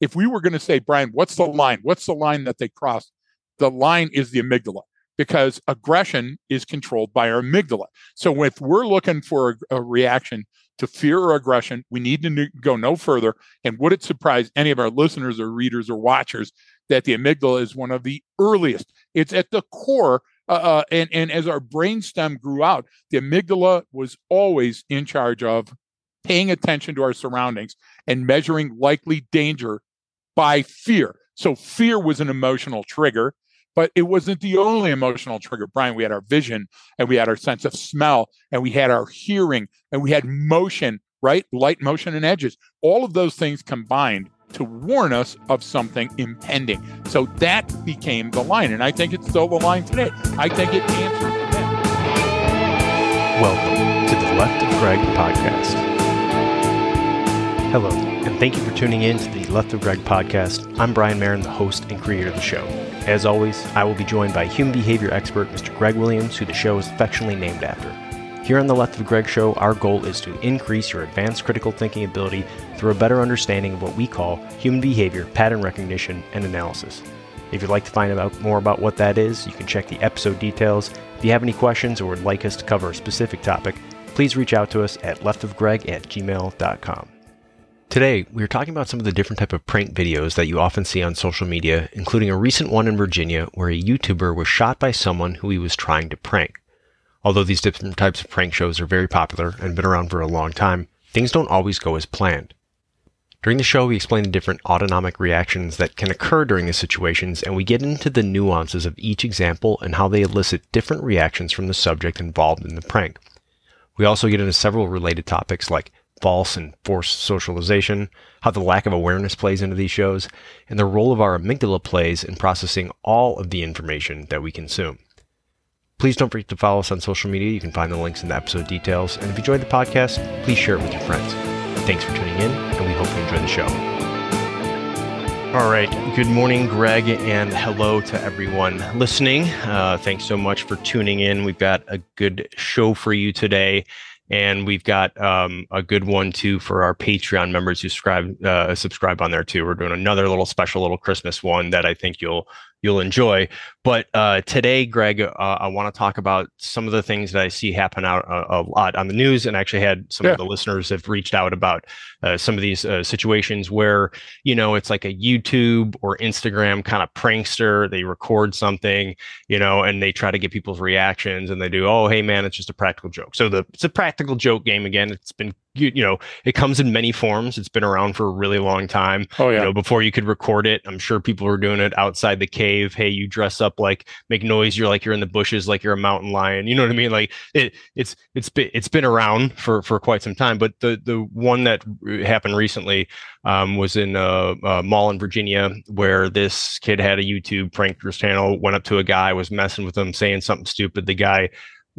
if we were going to say, Brian, what's the line? What's the line that they cross? The line is the amygdala because aggression is controlled by our amygdala. So if we're looking for a, a reaction to fear or aggression, we need to go no further. And would it surprise any of our listeners or readers or watchers that the amygdala is one of the earliest? It's at the core. Uh, uh, and, and as our brainstem grew out, the amygdala was always in charge of paying attention to our surroundings and measuring likely danger by fear. So fear was an emotional trigger. But it wasn't the only emotional trigger, Brian. We had our vision and we had our sense of smell and we had our hearing and we had motion, right? Light, motion, and edges. All of those things combined to warn us of something impending. So that became the line. And I think it's still the line today. I think it answers. Welcome to the Left of Greg podcast. Hello, and thank you for tuning in to the Left of Greg podcast. I'm Brian Marren, the host and creator of the show. As always, I will be joined by human behavior expert Mr. Greg Williams, who the show is affectionately named after. Here on the Left of Greg show, our goal is to increase your advanced critical thinking ability through a better understanding of what we call human behavior, pattern recognition, and analysis. If you'd like to find out more about what that is, you can check the episode details. If you have any questions or would like us to cover a specific topic, please reach out to us at leftofgreg at gmail.com. Today, we are talking about some of the different type of prank videos that you often see on social media, including a recent one in Virginia where a YouTuber was shot by someone who he was trying to prank. Although these different types of prank shows are very popular and been around for a long time, things don't always go as planned. During the show, we explain the different autonomic reactions that can occur during these situations, and we get into the nuances of each example and how they elicit different reactions from the subject involved in the prank. We also get into several related topics like false and forced socialization, how the lack of awareness plays into these shows, and the role of our amygdala plays in processing all of the information that we consume. Please don't forget to follow us on social media. You can find the links in the episode details. And if you enjoyed the podcast, please share it with your friends. Thanks for tuning in, and we hope you enjoy the show. All right. Good morning, Greg, and hello to everyone listening. Uh, thanks so much for tuning in. We've got a good show for you today and we've got um, a good one too for our Patreon members who subscribe uh, subscribe on there too. We're doing another little special little Christmas one that I think you'll you'll enjoy. But uh, today, Greg, uh, I want to talk about some of the things that I see happen out a, uh, a lot on the news, and actually had some yeah. of the listeners have reached out about uh, some of these uh, situations where you know it's like a YouTube or Instagram kind of prankster. They record something, you know, and they try to get people's reactions, and they do, oh, hey man, it's just a practical joke. So the it's a practical joke game again. It's been you, you know, it comes in many forms. It's been around for a really long time. Oh, yeah. You know, before you could record it, I'm sure people were doing it outside the cave. Hey, you dress up like, make noise. You're like, you're in the bushes, like you're a mountain lion. You know what I mean? Like it, it's, it's been, it's been around for, for quite some time. But the, the one that happened recently um, was in a, a, mall in Virginia where this kid had a YouTube prankers channel, went up to a guy, was messing with him, saying something stupid. The guy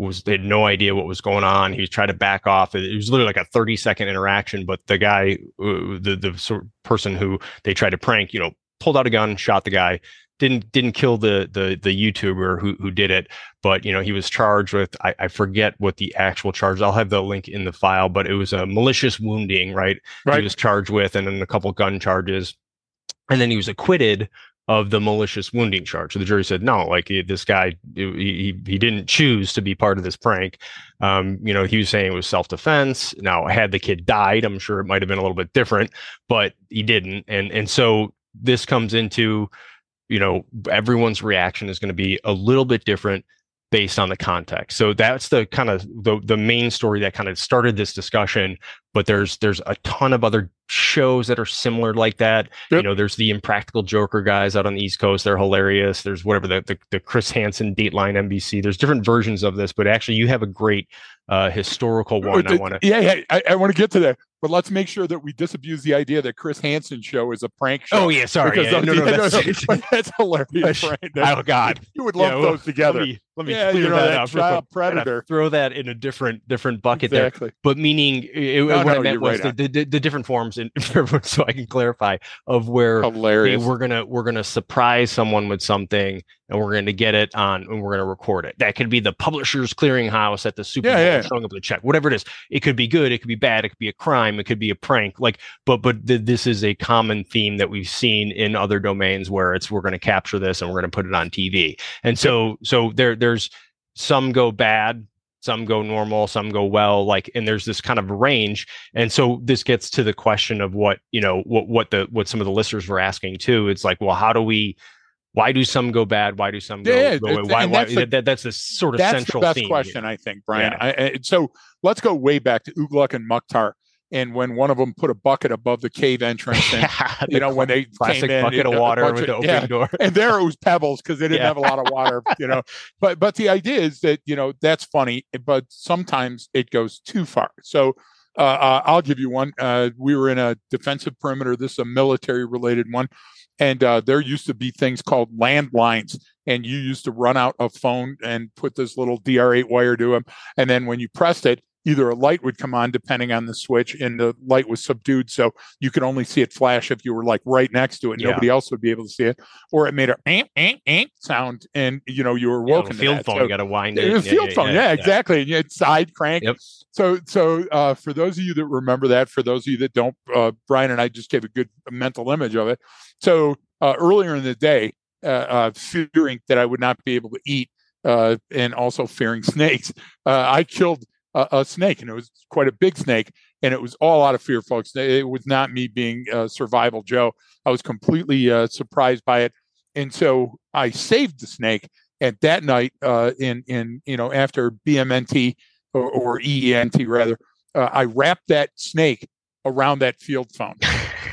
was they had no idea what was going on. He was trying to back off. It was literally like a 30 second interaction, but the guy, uh, the the sort of person who they tried to prank, you know, pulled out a gun, shot the guy. Didn't didn't kill the the the YouTuber who who did it, but you know he was charged with I, I forget what the actual charge. I'll have the link in the file, but it was a malicious wounding, right? right. He was charged with, and then a couple gun charges, and then he was acquitted of the malicious wounding charge. So the jury said no, like this guy, he he didn't choose to be part of this prank. Um, you know, he was saying it was self defense. Now, had the kid died, I'm sure it might have been a little bit different, but he didn't. And and so this comes into, you know, everyone's reaction is going to be a little bit different based on the context. So that's the kind of the, the main story that kind of started this discussion. But there's there's a ton of other shows that are similar like that. Yep. You know, there's the Impractical Joker guys out on the East Coast. They're hilarious. There's whatever the the, the Chris Hansen Dateline NBC. There's different versions of this, but actually you have a great uh, historical one. I want to yeah, yeah I, I want to get to that. But let's make sure that we disabuse the idea that Chris Hansen show is a prank show. Oh yeah, sorry. Yeah, no, no, that's, no, no, that's hilarious. Right? oh God, you would love yeah, those together. Let me, let me yeah, clear you know, that, that out. child predator. Throw that in a different different bucket Exactly. there. But meaning, it, what I meant was right the, the, the different forms, and so I can clarify of where hey, we're gonna we're gonna surprise someone with something, and we're gonna get it on, and we're gonna record it. That could be the publishers clearinghouse at the Super Yeah, Bowl yeah. showing up with a check, whatever it is. It could be good, it could be bad, it could be a crime, it could be a prank. Like, but but th- this is a common theme that we've seen in other domains where it's we're gonna capture this and we're gonna put it on TV. And so so there there's some go bad some go normal some go well like and there's this kind of range and so this gets to the question of what you know what what the what some of the listeners were asking too it's like well how do we why do some go bad why do some go, Yeah, go why, that's the- that, that's the sort of That's central the best theme question, I think, Brian. Yeah. I, so let's go way back to Ugluk and Mukhtar. And when one of them put a bucket above the cave entrance, and here. you know when they classic came in, bucket of water with the open yeah, door and there it was pebbles because they didn't Yeah. have a lot of water, you know. But but the idea is that you know that's funny, but sometimes it goes too far. So uh, uh, I'll give you one. Uh, we were in a defensive perimeter. This is a military related one, and uh, there used to be things called landlines, and you used to run out a phone and put this little DR8 wire to them, and then when you pressed it. Either a light would come on depending on the switch, and the light was subdued, so you could only see it flash if you were like right next to it. Yeah. Nobody else would be able to see it, or it made a ant, ant, ant sound, and you know you were Yeah, woken. to field phone So- you got to wind it it field phone, yeah, exactly. And you had side crank. Yep. So, so uh, for those of you that remember that, for those of you that don't, uh, Brian and I just gave a good mental image of it. So uh, earlier in the day, uh, uh, fearing that I would not be able to eat, uh, and also fearing snakes, uh, I killed a, a snake, and it was quite a big snake, and it was all out of fear, folks. It was not me being uh, survival Joe. I was completely uh, surprised by it, and so I saved the snake. And that night, uh, in in you know after BMNT or, or EENT rather, uh, I wrapped that snake around that field phone.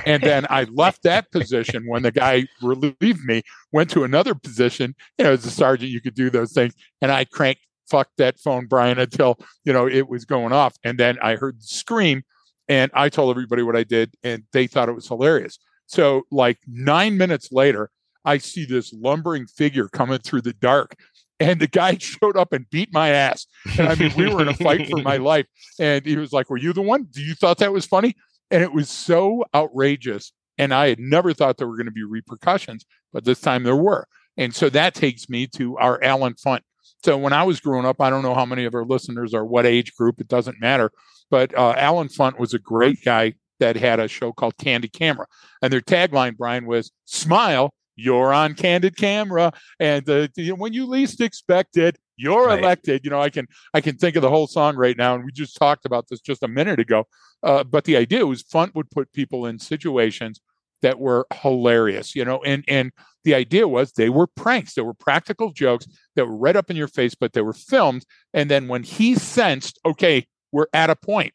And then I left that position when the guy relieved me, went to another position. You know, as a sergeant, you could do those things. And I cranked, fucked that phone, Brian, until, you know, it was going off. And then I heard the scream and I told everybody what I did and they thought it was hilarious. So, like nine minutes later, I see this lumbering figure coming through the dark. And the guy showed up and beat my ass. And I mean, we were in a fight for my life. And he was like, Were you the one? Do you thought that was funny? And it was so outrageous. And I had never thought there were going to be repercussions, but this time there were. And so that takes me to our Allen Funt. So when I was growing up, I don't know how many of our listeners are what age group, it doesn't matter. But uh, Allen Funt was a great guy that had a show called Candid Camera. And their tagline, Brian, was Smile, you're on candid camera. And uh, when you least expect it, you're Right. elected. You know, I can I can think of the whole song right now, and we just talked about this just a minute ago. Uh, but the idea was Funt would put people in situations that were hilarious, you know, and and the idea was they were pranks, they were practical jokes that were right up in your face, but they were filmed. And then when he sensed, okay, we're at a point,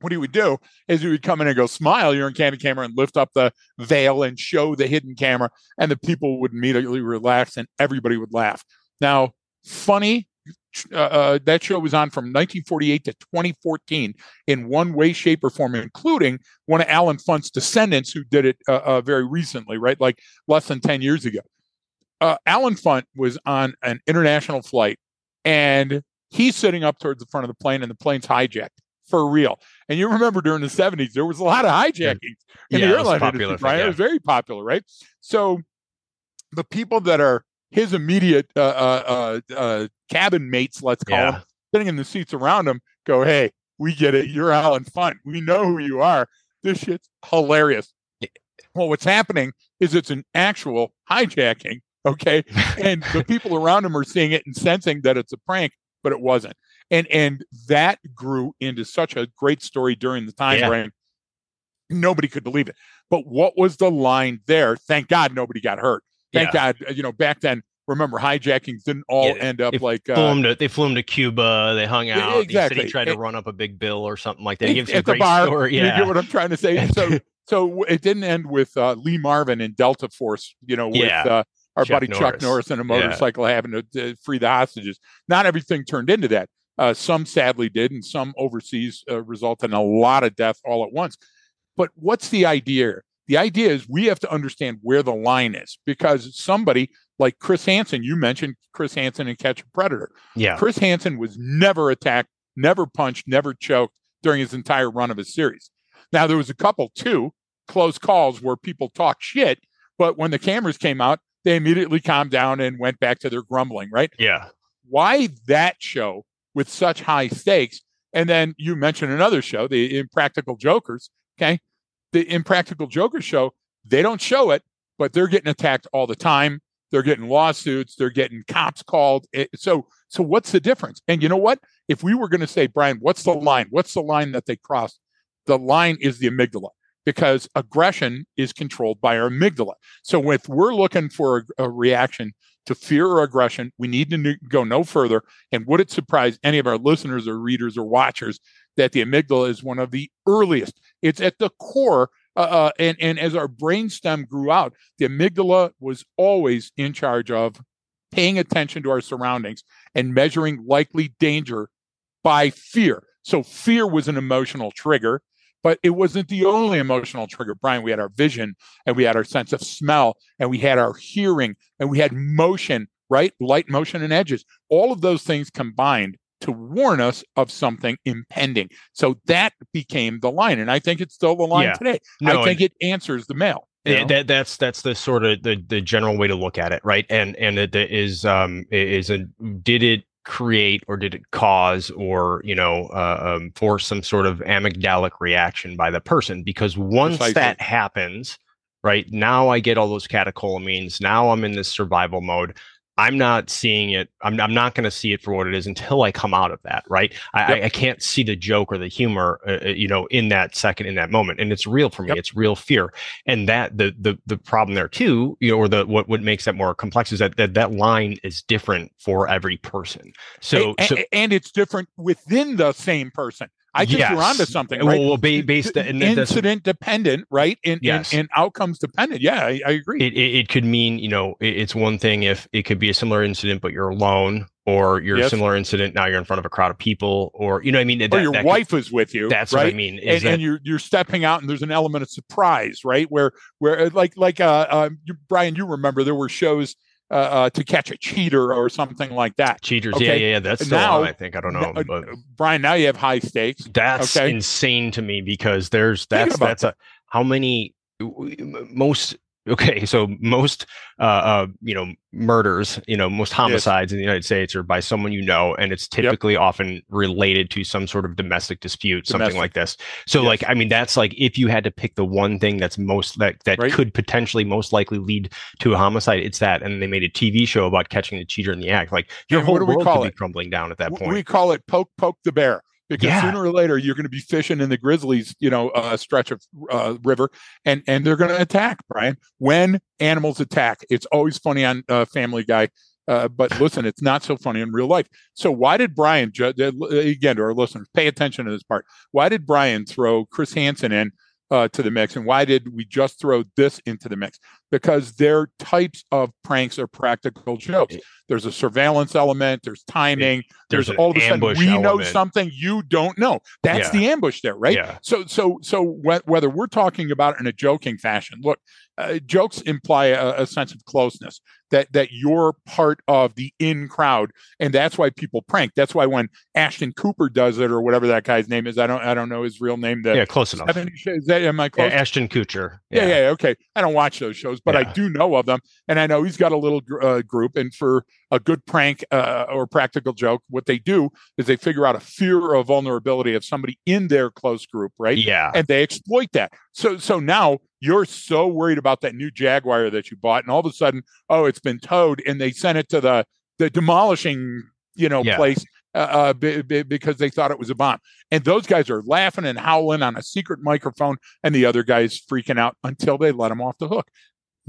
what he would do is he would come in and go, smile, you're in candid camera, and lift up the veil and show the hidden camera, and the people would immediately relax and everybody would laugh. Now, funny. Uh, uh, that show was on from 1948 to 2014 in one way, shape, or form, including one of Allen Funt's descendants who did it uh, uh, very recently, right? Like less than 10 years ago. Uh, Allen Funt was on an international flight and he's sitting up towards the front of the plane and the plane's hijacked for real. And you remember during the 70s, there was a lot of hijackings in Yeah, the it was airline popular industry, right? yeah. It was very popular, right? So the people that are his immediate uh, uh, uh, uh, cabin mates, let's call Yeah. them, sitting in the seats around him, go, "Hey, we get it. You're Allen Funt. We know who you are. This shit's hilarious." Well, what's happening is it's an actual hijacking, okay? And the people around him are seeing it and sensing that it's a prank, but it wasn't. And and that grew into such a great story during the time Yeah. frame. Nobody could believe it. But what was the line there? Thank God nobody got hurt. Thank Yeah. God, uh, you know, back then, remember hijackings didn't all Yeah, end up like uh, to, they flew him to Cuba. They hung out. Exactly. he tried to It- run up a big bill or something like that. He at, gives you a at the bar. story. You Yeah. get what I'm trying to say? So, so it didn't end with uh, Lee Marvin and Delta Force, you know, with Yeah. uh, our Chuck buddy Chuck Norris. Norris and a Yeah. motorcycle having to free the hostages. Not everything turned into that. Uh, some sadly did, and some overseas uh, resulted in a lot of death all at once. But what's the idea? The idea is we have to understand where the line is because somebody like Chris Hansen, you mentioned Chris Hansen and Catch a Predator. Yeah. Chris Hansen was never attacked, never punched, never choked during his entire run of his series. Now there was a couple too close calls where people talk shit, but when the cameras came out, they immediately calmed down and went back to their grumbling, right? Yeah. Why that show with such high stakes? And then you mentioned another show, the Impractical Jokers. Okay. The Impractical Jokers show, they don't show it, but they're getting attacked all the time. They're getting lawsuits. They're getting cops called. So, so what's the difference? And you know what? If we were going to say, Brian, what's the line? What's the line that they crossed? The line is the amygdala because aggression is controlled by our amygdala. So if we're looking for a, a reaction to fear or aggression, we need to go no further. And would it surprise any of our listeners or readers or watchers that the amygdala is one of the earliest? It's at the core. Uh, uh, and, and as our brainstem grew out, the amygdala was always in charge of paying attention to our surroundings and measuring likely danger by fear. So fear was an emotional trigger. But it wasn't the only emotional trigger, Brian. We had our vision and we had our sense of smell and we had our hearing and we had motion, right? Light, motion, and edges. All of those things combined to warn us of something impending. So that became the line. And I think it's still the line yeah. today. No, I think it answers the mail. Yeah, that that's that's the sort of the the general way to look at it, right? And and it is um is a did it create or did it cause or you know uh, um, force some sort of amygdalic reaction by the person because once Precisely. that happens right now i get all those catecholamines now i'm in this survival mode I'm not seeing it. I'm, I'm not going to see it for what it is until I come out of that. Right. I, yep. I, I, can't see the joke or the humor, uh, uh, you know, in that second, in that moment. And it's real for me. Yep. It's real fear. And that the, the, the problem there too, you know, or the, what, what makes that more complex is that, that that line is different for every person. So, and, so, and it's different within the same person. I think yes. you're onto something. Right? Well, well based in incident dependent, right? And, yes. and, and outcomes dependent. Yeah, I, I agree. It, it, it, could mean you know it, it's one thing if it could be a similar incident, but you're alone, or you're yes. a similar incident now you're in front of a crowd of people, or you know I mean. That, or your wife could, is with you. That's right? what I mean. And, that, and, you're you're stepping out, and there's an element of surprise, right? Where where uh, like like uh, uh you, Brian, you remember there were shows uh, uh, to catch a cheater or something like that. Cheaters, okay? yeah, yeah, yeah. That's still now, on, I think. I don't know, but Brian, now you have high stakes. That's okay? insane to me because there's that's that's a how many most Okay, so most uh, uh, you know murders, you know most homicides yes. in the United States are by someone you know, and it's typically yep. often related to some sort of domestic dispute, domestic. something like this. So, yes. like, I mean, that's like if you had to pick the one thing that's most that that right. could potentially most likely lead to a homicide, it's that. And they made a TV show about catching the cheater in the act. Like your and whole world could it? be crumbling down at that point. We call it poke poke the bear because yeah. sooner or later you're going to be fishing in the Grizzlies, you know, uh, stretch of uh, river, and and they're going to attack. Brian, when animals attack, it's always funny on uh, Family Guy. Uh, but listen, it's not so funny in real life. So why did Brian, uh, again to our listeners, pay attention to this part? Why did Brian throw Chris Hansen in uh, to the mix. And why did we just throw this into the mix? Because they're types of pranks or practical jokes. There's a surveillance element. There's timing. There's, there's all of a sudden we element. know something you don't know. That's yeah. the ambush there, right? Yeah. So, so, so wh- whether we're talking about it in a joking fashion, look, uh, jokes imply a, a, sense of closeness that that you're part of the in crowd, and that's why people prank. That's why when Ashton Cooper does it or whatever that guy's name is, I don't I don't know his real name. Yeah, close enough. Is that am I close? Yeah, Ashton Kutcher. Yeah. yeah, yeah, okay. I don't watch those shows, but yeah. I do know of them, and I know he's got a little uh, group. And for a good prank uh, or practical joke, what they do is they figure out a fear or vulnerability of somebody in their close group, right? Yeah, and they exploit that. So so now you're so worried about that new Jaguar that you bought, and all of a sudden, oh, it's been towed, and they sent it to the the demolishing, you know, yeah. place uh, uh, b- b- because they thought it was a bomb. And those guys are laughing and howling on a secret microphone, and the other guys freaking out until they let them off the hook.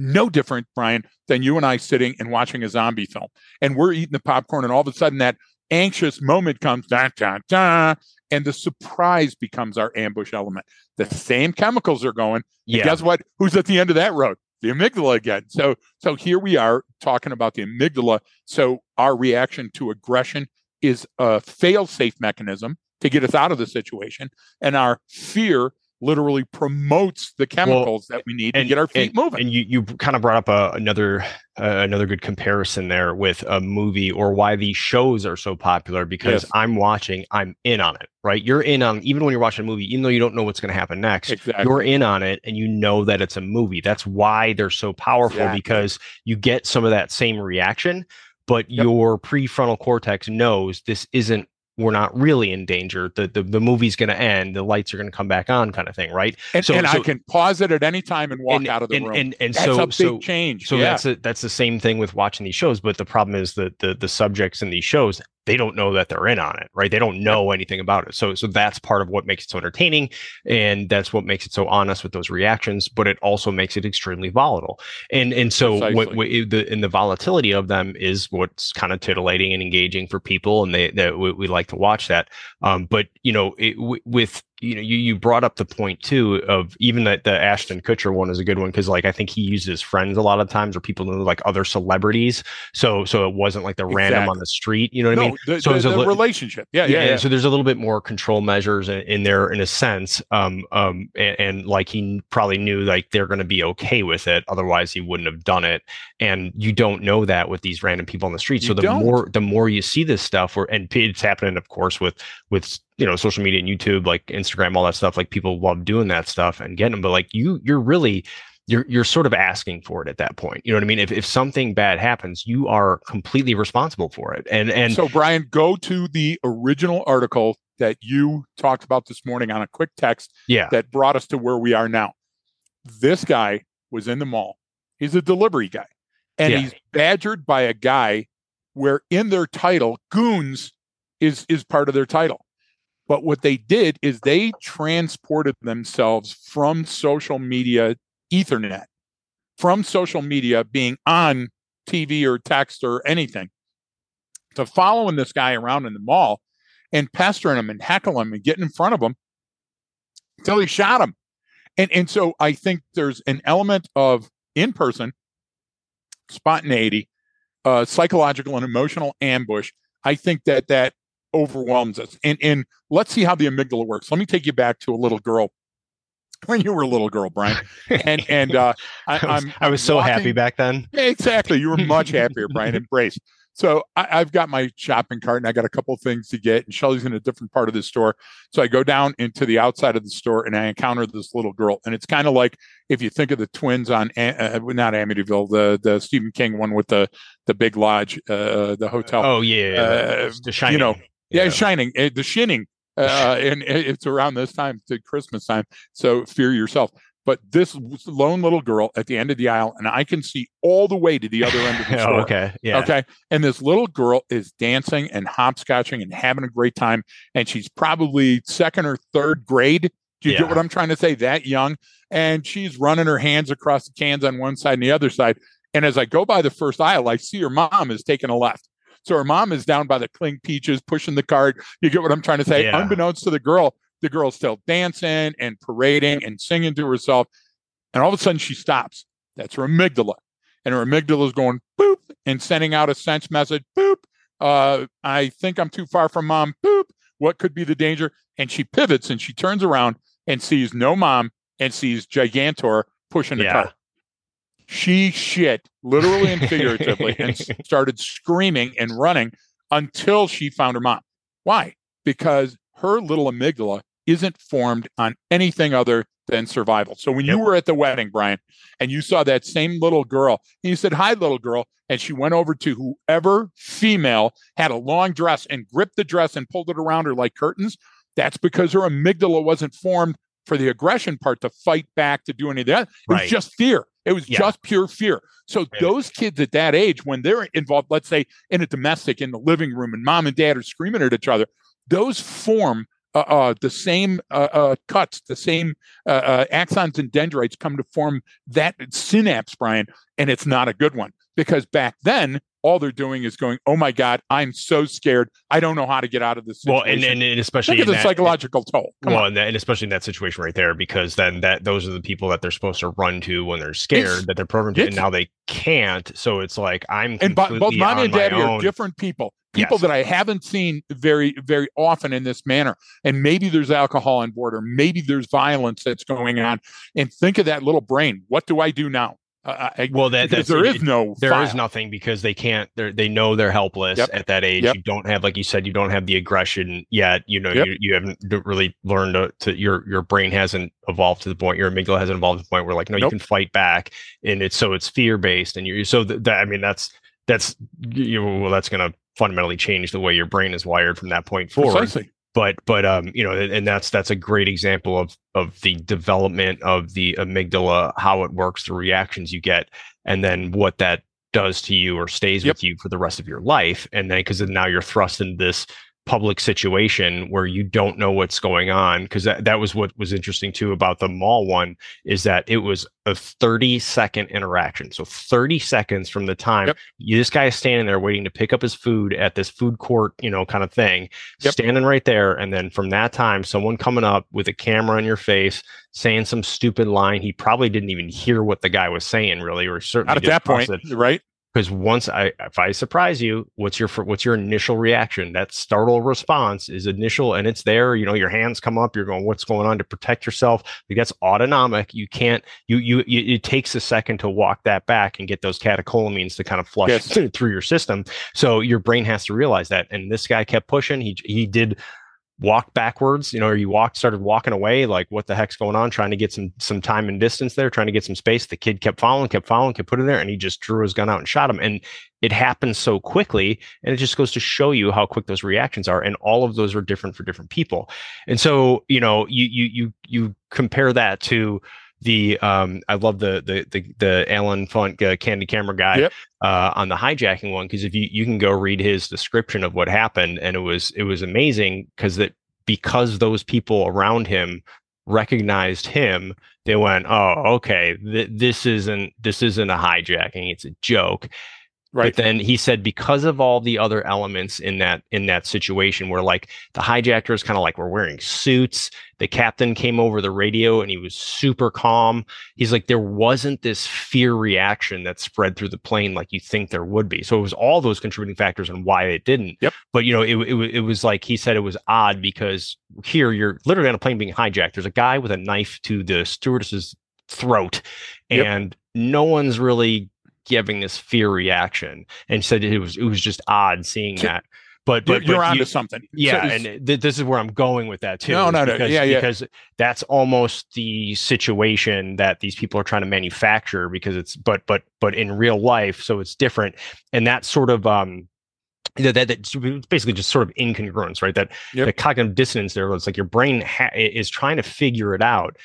No different, Brian, than you and I sitting and watching a zombie film, and we're eating the popcorn, and all of a sudden that anxious moment comes, da, da, da, and the surprise becomes our ambush element. The same chemicals are going. Yeah. guess what? Who's at the end of that road? The amygdala again. So, so here we are talking about the amygdala. So our reaction to aggression is a fail-safe mechanism to get us out of the situation, and our fear literally promotes the chemicals well, that we need and, to get our feet and, moving. And you you kind of brought up a, another uh, another good comparison there with a movie or why these shows are so popular because yes. I'm watching, I'm in on it, right? You're in on even when you're watching a movie, even though you don't know what's going to happen next, exactly. you're in on it and you know that it's a movie. That's why they're so powerful exactly. because you get some of that same reaction but yep. your prefrontal cortex knows this isn't we're not really in danger. The the, the movie's going to end. The lights are going to come back on, kind of thing, right? And, so, and so, I can pause it at any time and walk and, out of the and, room. And and that's so a big so change. So yeah. that's a, that's the same thing with watching these shows. But the problem is that the the subjects in these shows they don't know that they're in on it, right? They don't know anything about it. So so that's part of what makes it so entertaining, and that's what makes it so honest with those reactions. But it also makes it extremely volatile, and and so what, what the and the volatility of them is what's kind of titillating and engaging for people, and they that we, we, like to watch that. Um, but you know, it, w- with you know, you, you brought up the point too of even that the Ashton Kutcher one is a good one because like I think he uses friends a lot of times or people know like other celebrities. So so it wasn't like the exactly. random on the street. You know what no, I mean? The, so the, the li- relationship. Yeah, yeah, yeah, yeah, So there's a little bit more control measures in, in there in a sense. Um um and, and like he probably knew like they're going to be okay with it. Otherwise he wouldn't have done it. And you don't know that with these random people on the street. You so the don't. more the more you see this stuff, where and it's happening, of course, with with you know social media and youtube like instagram all that stuff like people love doing that stuff and getting them but like you you're really you're you're sort of asking for it at that point you know what i mean? If, if something bad happens you are completely responsible for it and and so brian go to the original article that you talked about this morning on a quick text yeah. that brought us to where we are now. This guy was in the mall. He's a delivery guy and yeah. he's badgered by a guy where in their title goons is is part of their title but what they did is they transported themselves from social media Ethernet, from social media being on TV or text or anything, to following this guy around in the mall and pestering him and heckling him and getting in front of him until he shot him. And, and so I think there's an element of in person spontaneity, uh, psychological and emotional ambush. I think that that overwhelms us. And and let's see how the amygdala works. Let me take you back to a little girl when you were a little girl, Brian. And and uh, I, I was, I'm, I was so walking, happy back then. Exactly, you were much happier, Brian. Embrace. So I, have got my shopping cart and I got a couple of things to get. And Shelly's in a different part of the store. So I go down into the outside of the store and I encounter this little girl. And it's kind of like if you think of the twins on uh, not Amityville, the the Stephen King one with the the big lodge, uh, the hotel. Oh yeah, uh, the shining. You know, yeah, yeah. Shining, uh, the Shining, uh, and it's around this time to Christmas time. So fear yourself. But this lone little girl at the end of the aisle, and I can see all the way to the other end of the oh, store. okay, yeah, okay. And this little girl is dancing and hopscotching and having a great time, and she's probably second or third grade. Do you yeah. get what I'm trying to say? That young, and she's running her hands across the cans on one side and the other side. And as I go by the first aisle, I see her mom is taking a left. So her mom is down by the cling peaches, pushing the cart. You get what I'm trying to say? Yeah. Unbeknownst to the girl, the girl's still dancing and parading and singing to herself. And all of a sudden she stops. That's her amygdala. And her amygdala is going boop and sending out a sense message, boop. Uh, I think I'm too far from mom. Boop. What could be the danger? And she pivots and she turns around and sees no mom and sees Gigantor pushing the yeah. car she shit literally and figuratively and started screaming and running until she found her mom. Why? Because her little amygdala isn't formed on anything other than survival. So when yep. you were at the wedding, Brian, and you saw that same little girl, and you said, Hi, little girl, and she went over to whoever female had a long dress and gripped the dress and pulled it around her like curtains, that's because her amygdala wasn't formed for the aggression part to fight back to do any of that. It right. was just fear. It was yeah. just pure fear. So right. those kids at that age, when they're involved, let's say in a domestic in the living room, and mom and dad are screaming at each other, those form uh, uh, the same uh, uh cuts, the same uh, uh, axons and dendrites come to form that synapse, Brian, and it's not a good one because back then all they're doing is going, "Oh my God, I'm so scared. I don't know how to get out of this." Situation. Well, and, and, especially Look at the that, psychological toll. Come well, and, that, and, especially in that situation right there, because then that those are the people that they're supposed to run to when they're scared it's, that they're programmed to, and now they can't. So it's like I'm and both mom and daddy are different people. people Yes. that I haven't seen very, very often in this manner. And maybe there's alcohol on board, or maybe there's violence that's going on. And think of that little brain. What do I do now? Uh, I, Well, that because there no There is file. nothing because they can't they're, they know they're helpless Yep. at that age Yep. you don't have like you said you don't have the aggression yet you know Yep. you, you haven't really learned to, to your your brain hasn't evolved to the point your amygdala hasn't evolved to the point where like no you can fight back and it's so it's fear based and you're so th- that i mean that's that's you know, well that's going to fundamentally change the way your brain is wired from that point forward Precisely. But but um you know and that's that's a great example of of the development of the amygdala how it works the reactions you get and then what that does to you or stays Yep. with you for the rest of your life and then because now you're thrust into this public situation where you don't know what's going on because that, that was what was interesting too about the mall one is that it was a 30 second interaction so 30 seconds from the time Yep. you, this guy is standing there waiting to pick up his food at this food court you know kind of thing Yep. standing right there and then from that time someone coming up with a camera in your face saying some stupid line he probably didn't even hear what the guy was saying really or certainly Not at that point, it right? Because once I if I surprise you, what's your what's your initial reaction? That startle response is initial, and it's there. You know, your hands come up. You're going, "What's going on?" To protect yourself. Like that's autonomic. You can't. You you. you it takes a second to walk that back and get those catecholamines to kind of flush Yes. through, through your system. So your brain has to realize that. And this guy kept pushing. He he did walk backwards, you know, or you walked, started walking away, like what the heck's going on, trying to get some some time and distance there, trying to get some space. The kid kept following, kept following, kept putting there, and he just drew his gun out and shot him. And it happens so quickly, and it just goes to show you how quick those reactions are. And all of those are different for different people. And so, you know, you you you you compare that to the um I love the the the the Allen Funt uh, candy camera guy Yep. uh on the hijacking one because if you you can go read his description of what happened and it was it was amazing because that because those people around him recognized him they went oh okay th- this isn't this isn't a hijacking it's a joke Right. but then he said because of all the other elements in that in that situation where like the hijackers kind of like were wearing suits, the captain came over the radio and he was super calm. He's like there wasn't this fear reaction that spread through the plane like you think there would be. So it was all those contributing factors and why it didn't. Yep. But you know it it, it was like he said it was odd because here you're literally on a plane being hijacked. There's a guy with a knife to the stewardess's throat Yep. and no one's really giving this fear reaction and said it was it was just odd seeing that but You're, but, you're but onto you- something. yeah So and th- this is where i'm going with that too No, no, no. Yeah, yeah. because that's almost the situation that these people are trying to manufacture because it's but but but in real life so it's different and that sort of um that, that that's basically just sort of incongruence right that Yep. the cognitive dissonance there it's like your brain ha- is trying to figure it out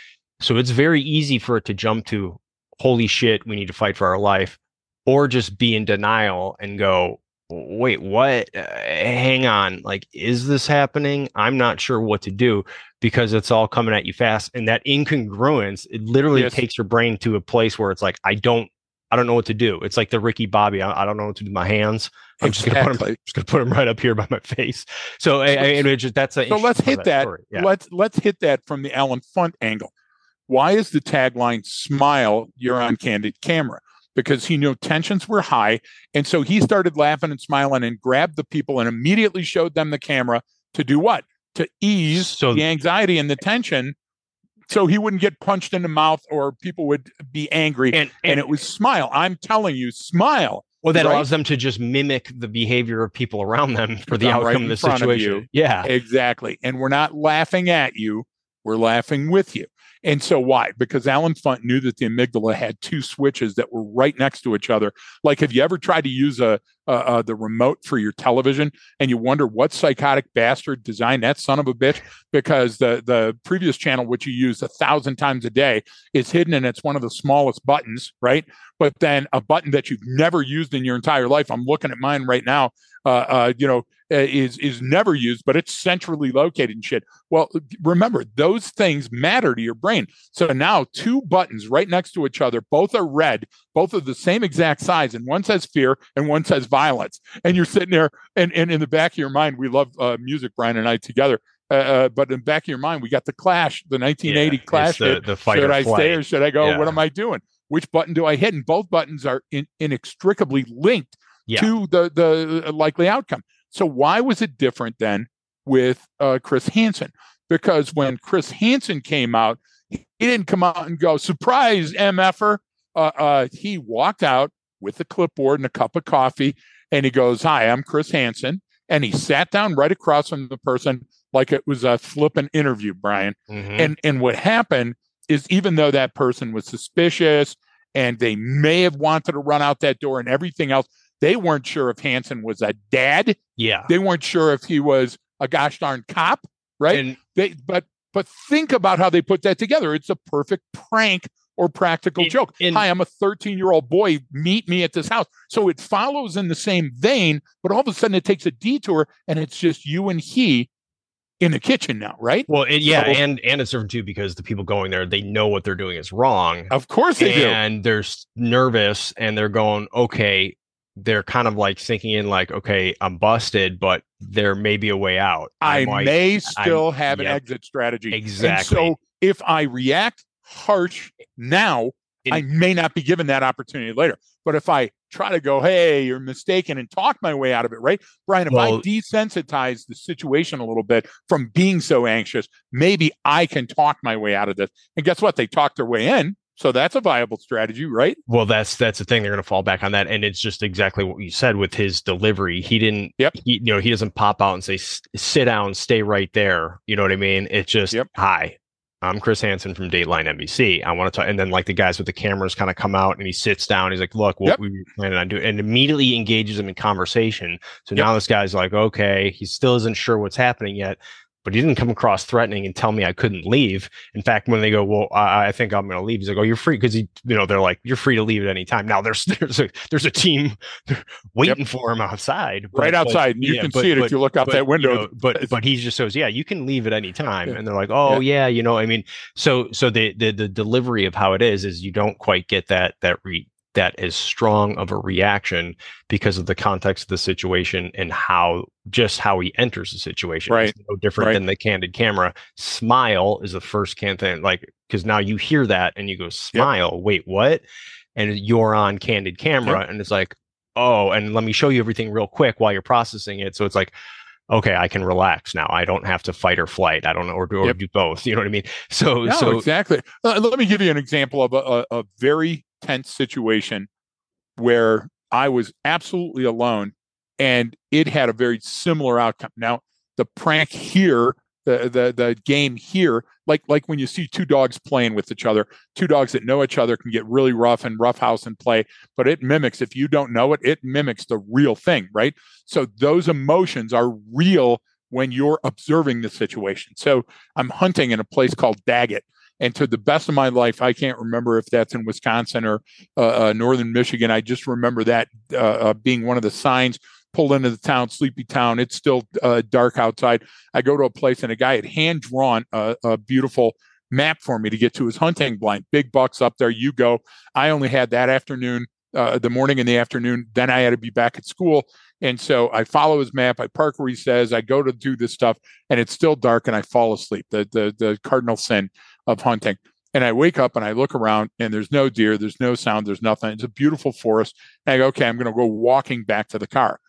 so it's very easy for it to jump to holy shit we need to fight for our life or just be in denial and go wait what uh, hang on like is this happening i'm not sure what to do because it's all coming at you fast and that incongruence it literally Yes. takes your brain to a place where it's like i don't i don't know what to do it's like the ricky bobby i, I don't know what to do with my hands i'm just gonna put Exactly. them just gonna put them right up here by my face so I, I, it just, that's a So let's hit of that. yeah Let's let's hit that from the Allen Funt angle. Why is the tagline "Smile, you're on candid camera"? Because he knew tensions were high, and so he started laughing and smiling and grabbed the people and immediately showed them the camera to do what? To ease So- the anxiety and the tension, so he wouldn't get punched in the mouth or people would be angry. and, and it was smile. I'm telling you, smile. well that right? allows them to just mimic the behavior of people around them for the right outcome in of the of situation you. yeah Exactly. And we're not laughing at you, we're laughing with you. And so why? Because Allen Funt knew that the amygdala had two switches that were right next to each other. Like, have you ever tried to use a, uh, uh, the remote for your television and you wonder what psychotic bastard designed that son of a bitch? Because the the previous channel, which you use a thousand times a day, is hidden and it's one of the smallest buttons, right? But then a button that you've never used in your entire life. I'm looking at mine right now. Uh, uh, you know, uh, is is never used, but it's centrally located and shit. Well, remember those things matter to your brain. So now two buttons right next to each other, both are red, both are the same exact size, and one says fear and one says violence. And you're sitting there, and, and in the back of your mind, we love uh, music, Brian and I together. Uh, uh, but in the back of your mind, we got the Clash, the 1980 Yeah, Clash the, the fight Should I flight. stay or should I go? Yeah. What am I doing? Which button do I hit? And both buttons are in, inextricably linked Yeah. to the the likely outcome. So why was it different then with uh, Chris Hansen? Because when Chris Hansen came out, he didn't come out and go, surprise, MFer. Uh, uh, he walked out with a clipboard and a cup of coffee and he goes, Hi, I'm Chris Hansen. And he sat down right across from the person like it was a flippant interview, Brian. Mm-hmm. And and what happened is even though that person was suspicious and they may have wanted to run out that door and everything else, they weren't sure if Hansen was a dad. Yeah. They weren't sure if he was a gosh darn cop, right? And, they but but think about how they put that together. It's a perfect prank or practical in, joke. In, Hi, I'm a 13 year old boy. Meet me at this house. So it follows in the same vein, but all of a sudden it takes a detour and it's just you and he in the kitchen now, right? Well, it, yeah, so, and and it's different too because the people going there they know what they're doing is wrong. Of course they and do, and they're nervous and they're going, okay. They're kind of like thinking in like, okay, I'm busted, but there may be a way out. I, I might, may still I'm, have yep, an exit strategy. Exactly. And so if I react harsh now, in, I may not be given that opportunity later. But if I try to go, hey, you're mistaken and talk my way out of it, right? Brian, if well, I desensitize the situation a little bit from being so anxious, maybe I can talk my way out of this. And guess what? They talk their way in. So that's a viable strategy, right? Well, that's that's the thing. They're going to fall back on that, and it's just exactly what you said with his delivery. He didn't. Yep. He, you know, he doesn't pop out and say, "Sit down, stay right there." You know what I mean? It's just, yep. "Hi, I'm Chris Hansen from Dateline NBC. I want to talk. And then like the guys with the cameras kind of come out and he sits down. He's like, look, what yep. we planning on doing and immediately engages him in conversation. So yep. now this guy's like, okay, he still isn't sure what's happening yet but he didn't come across threatening and tell me I couldn't leave. In fact, when they go, well, I, I think I'm going to leave, he's like, oh, you're free because he, you know, they're like, you're free to leave at any time. Now there's there's a there's a team waiting yep. for him outside, but, right outside. But, you yeah, can but, see it if you look out that window. You know, but but he just says, yeah, you can leave at any time, yeah. and they're like, oh yeah. yeah. you know, I mean, so so the the the delivery of how it is is you don't quite get that that re that as strong of a reaction because of the context of the situation and how just how he enters the situation. Right. It's no different right. than the candid camera. Smile is the first can thing, like because now you hear that and you go, smile. Yep. Wait, what? And you're on candid camera, yep. and it's like, oh, and let me show you everything real quick while you're processing it. So it's like, okay, I can relax now. I don't have to fight or flight. I don't know, or do, or yep. do both. You know what I mean? So, no, so exactly. Uh, let me give you an example of a, a, a very tense situation where I was absolutely alone and it had a very similar outcome. Now, the prank here, the, the the game here, like like when you see two dogs playing with each other, two dogs that know each other can get really rough and roughhouse and play, but it mimics, if you don't know it, it mimics the real thing, right? So those emotions are real when you're observing the situation. So I'm hunting in a place called Daggett and to the best of my life, I can't remember if that's in Wisconsin or uh, uh, northern Michigan. I just remember that uh, uh being one of the signs pulled into the town, sleepy town. It's still uh, dark outside. I go to a place and a guy had hand drawn a, a beautiful map for me to get to his hunting blind. Big bucks up there. You go. I only had that afternoon, uh, the morning and the afternoon. Then I had to be back at school. And so I follow his map. I park where he says. I go to do this stuff, and it's still dark, and I fall asleep. The the the cardinal sin of hunting. And I wake up and I look around and there's no deer, there's no sound, there's nothing. It's a beautiful forest. And I go, okay, I'm going to go walking back to the car.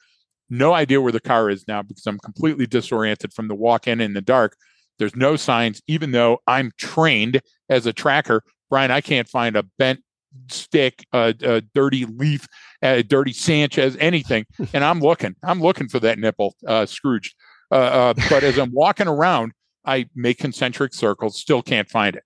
No idea where the car is now because I'm completely disoriented from the walk in in the dark. There's no signs, even though I'm trained as a tracker. Brian, I can't find a bent stick, a, a dirty leaf, a dirty Sanchez, anything. And I'm looking, I'm looking for that nipple, uh, Scrooge. Uh, uh, but as I'm walking around, I make concentric circles, still can't find it.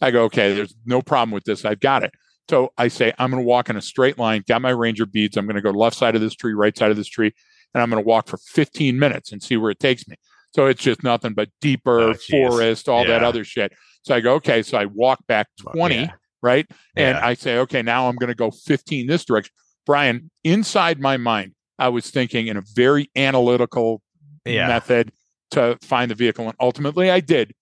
I go, okay, there's no problem with this. I've got it. So I say, I'm going to walk in a straight line, got my ranger beads. I'm going to go left side of this tree, right side of this tree, and I'm going to walk for 15 minutes and see where it takes me. So it's just nothing but deeper oh, forest, all yeah. that other shit. So I go, okay. So I walk back 20, yeah. right? And. I say, okay, now I'm going to go 15 this direction. Brian, inside my mind, I was thinking in a very analytical method to find the vehicle. And ultimately I did.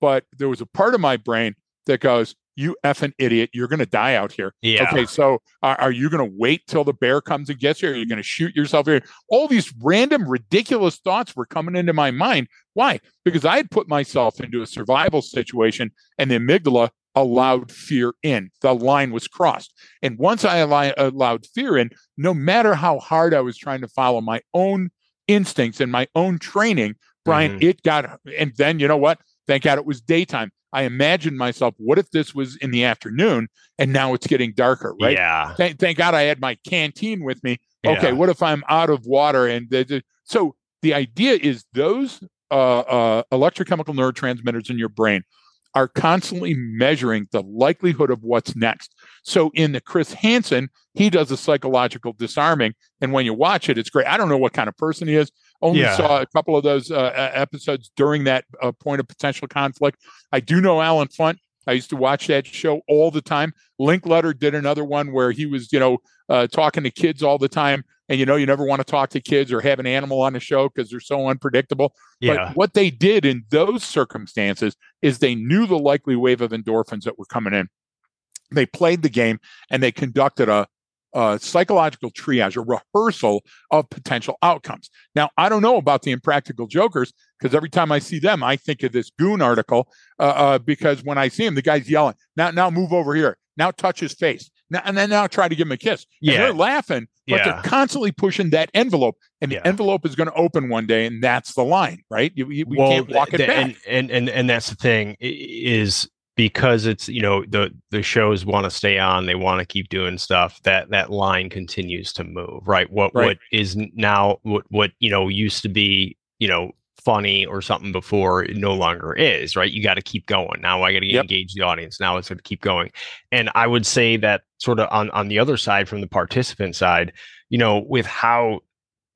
But there was a part of my brain that goes, you effing idiot, you're going to die out here. Yeah. Okay, so are, are you going to wait till the bear comes and gets you? Are you going to shoot yourself here? All these random, ridiculous thoughts were coming into my mind. Why? Because I had put myself into a survival situation and the amygdala allowed fear in. The line was crossed. And once I allowed fear in, no matter how hard I was trying to follow my own instincts and my own training, Brian, Mhm. it got, and then you know what? Thank God it was daytime. I imagined myself, what if this was in the afternoon and now it's getting darker, right? Yeah. Thank, thank God I had my canteen with me. Okay, Yeah. what if I'm out of water? And the, the- so the idea is those uh, uh, electrochemical neurotransmitters in your brain are constantly measuring the likelihood of what's next. So in the Chris Hansen, he does a psychological disarming, and when you watch it, it's great. I don't know what kind of person he is. Only Yeah. saw a couple of those uh, episodes during that uh, point of potential conflict. I do know Allen Funt. I used to watch that show all the time. Linkletter did another one where he was, you know, uh, talking to kids all the time. And you know, you never want to talk to kids or have an animal on the show because they're so unpredictable. Yeah. But what they did in those circumstances is they knew the likely wave of endorphins that were coming in. They played the game and they conducted a, a psychological triage, a rehearsal of potential outcomes. Now, I don't know about the impractical jokers because every time I see them, I think of this Goon article. Uh, uh, because when I see him, the guy's yelling, "Now, now move over here! Now touch his face! Now, and then now try to give him a kiss." And Yeah. they're laughing, but Yeah. they're constantly pushing that envelope, and Yeah. the envelope is going to open one day, and that's the line, right? You, you, we Well, can't walk it th- back. And, and and and that's the thing is because it's you know the the shows want to stay on they want to keep doing stuff that that line continues to move right? What Right. what is now what what you know used to be you know funny or something before it no longer is right? You got to keep going. Now i got to Yep. engage the audience. Now it's going to keep going. And i would say that sort of on on the other side from the participant side you know with how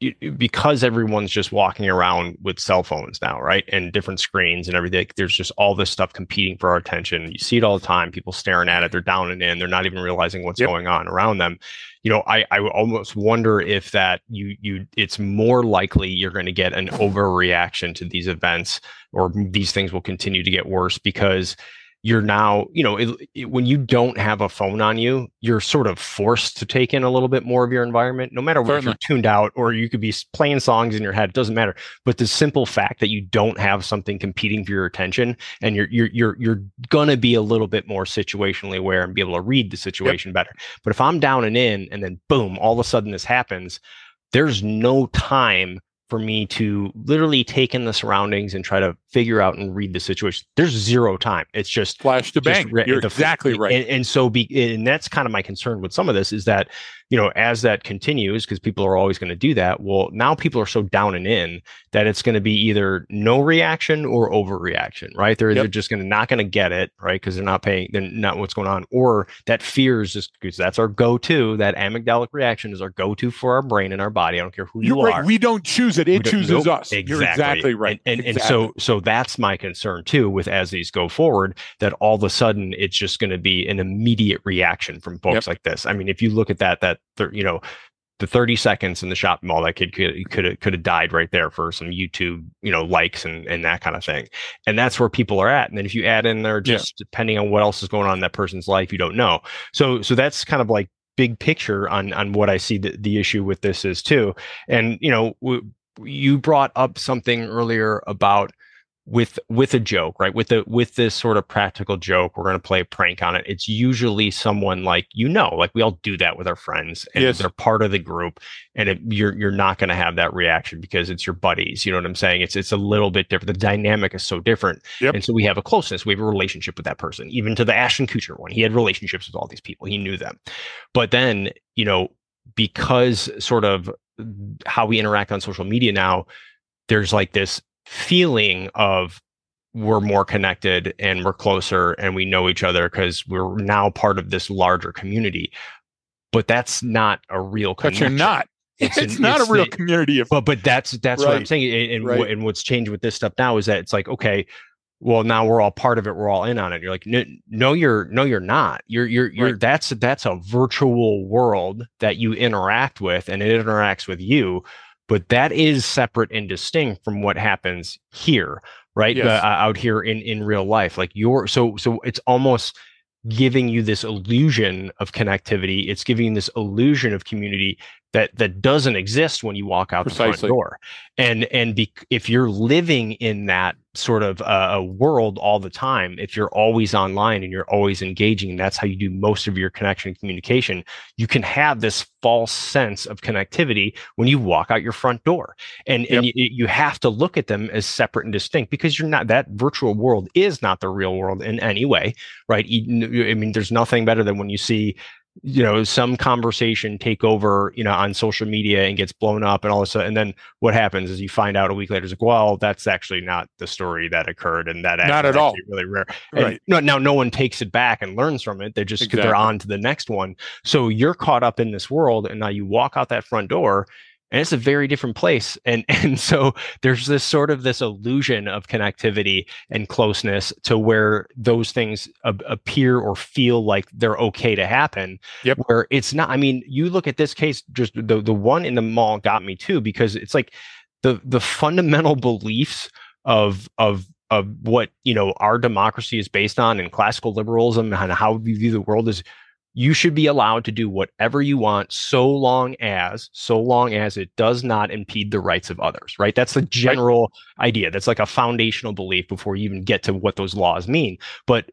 you- because everyone's just walking around with cell phones now, right? And different screens and everything. There's just all this stuff competing for our attention. You see it all the time. People staring at it. They're down and in. They're not even realizing what's Yep. going on around them. You know, I I almost wonder if that you you it's more likely you're going to get an overreaction to these events, or these things will continue to get worse because you're now, you know, it, it- when you don't have a phone on you, you're sort of forced to take in a little bit more of your environment, no matter if you're tuned out or you could be playing songs in your head. It doesn't matter. But the simple fact that you don't have something competing for your attention and you're you're you're you're gonna be a little bit more situationally aware and be able to read the situation better. But if I'm down and in, and then boom, all of a sudden this happens, there's no time for me to literally take in the surroundings and try to figure out and read the situation. There's zero time. It's just Flash to just bang. re- You're the- exactly right. And, and so be and that's kind of my concern with some of this is that you know as that continues because people are always going to do that. Well, now people are so down and in that it's going to be either no reaction or overreaction, right? They're they're just going to not going to get it, right? Because they're not paying, they're not what's going on, or that fear is just because that's our go-to. That amygdalic reaction is our go-to for our brain and our body. I don't care who you You're are. right. We don't choose it. It chooses nope, us. You're exactly right. And and, Exactly. and so so that's my concern too with as these go forward that all of a sudden it's just going to be an immediate reaction from folks Yep. like this. I mean, if you look at that that you know the 30 seconds in the shopping mall that kid could could have could have died right there for some YouTube, you know, likes and and that kind of thing. And that's where people are at. And then if you add in there Yeah. just depending on what else is going on in that person's life, you don't know. So so that's kind of like big picture on on what I see the, the issue with this is too. And you know, w- you brought up something earlier about with with a joke right? With the with this sort of practical joke we're going to play a prank on it. It's usually someone like you know like we all do that with our friends and Yes. they're part of the group and it, you're you're not going to have that reaction because it's your buddies you know what i'm saying? It's it's a little bit different. The dynamic is so different. Yep. and so we have a closeness we have a relationship with that person even to the ashton kutcher one. He had relationships with all these people. He knew them. But then you know because sort of mm, how we interact on social media now there's like this feeling of we're more connected and we're closer and we know each other because we're now part of this larger community but that's not a real but you're not. It's It's, an- not it's a real the- community of but but that's that's what I'm saying. And and, Right. what, and what's changed with this stuff now is that it's like okay, well now we're all part of it. We're all in on it. You're like no, no you're no you're not. You're you're you're Right. that's that's a virtual world that you interact with, and it interacts with you. But that is separate and distinct from what happens here, right? Yes. Uh, out here in in real life, like you're so so it's almost giving you this illusion of connectivity. It's giving you this illusion of community that that doesn't exist when you walk out Precisely. the front door and and be, if you're living in that sort of uh, world all the time if you're always online and you're always engaging and that's how you do most of your connection and communication you can have this false sense of connectivity when you walk out your front door and yep. and you, you have to look at them as separate and distinct because you're not that virtual world is not the real world in any way right i mean there's nothing better than when you see you know some conversation take over you know on social media and gets blown up and all this and then what happens is you find out a week later it's like well that's actually not the story that occurred and that not at all really rare and right. no, now no one takes it back and learns from it they're just exactly. they're on to the next one so you're caught up in this world and now you walk out that front door and it's a very different place and and so there's this sort of this illusion of connectivity and closeness to where those things a- appear or feel like they're okay to happen yep. where it's not i mean you look at this case just the the one in the mall got me too because it's like the the fundamental beliefs of of of what you know our democracy is based on and classical liberalism and how we view the world is you should be allowed to do whatever you want so long as so long as it does not impede the rights of others right that's the general right. idea that's like a foundational belief before you even get to what those laws mean but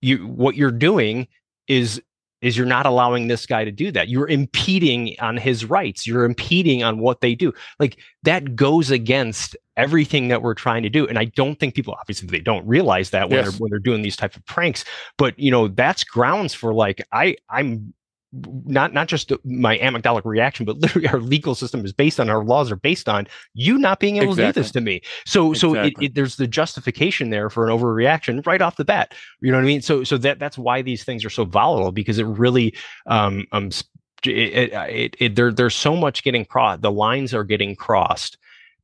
you what you're doing is is you're not allowing this guy to do that. You're impeding on his rights. You're impeding on what they do. Like that goes against everything that we're trying to do. And I don't think people obviously they don't realize that when yes. they're when they're doing these type of pranks. But you know, that's grounds for like I I'm not not just my amygdalic reaction, but literally our legal system is based on our laws are based on you not being able exactly. to do this to me. So exactly. so it, it, there's the justification there for an overreaction right off the bat. You know what I mean? So so that that's why these things are so volatile because it really um um it, it, it there there's so much getting crossed. The lines are getting crossed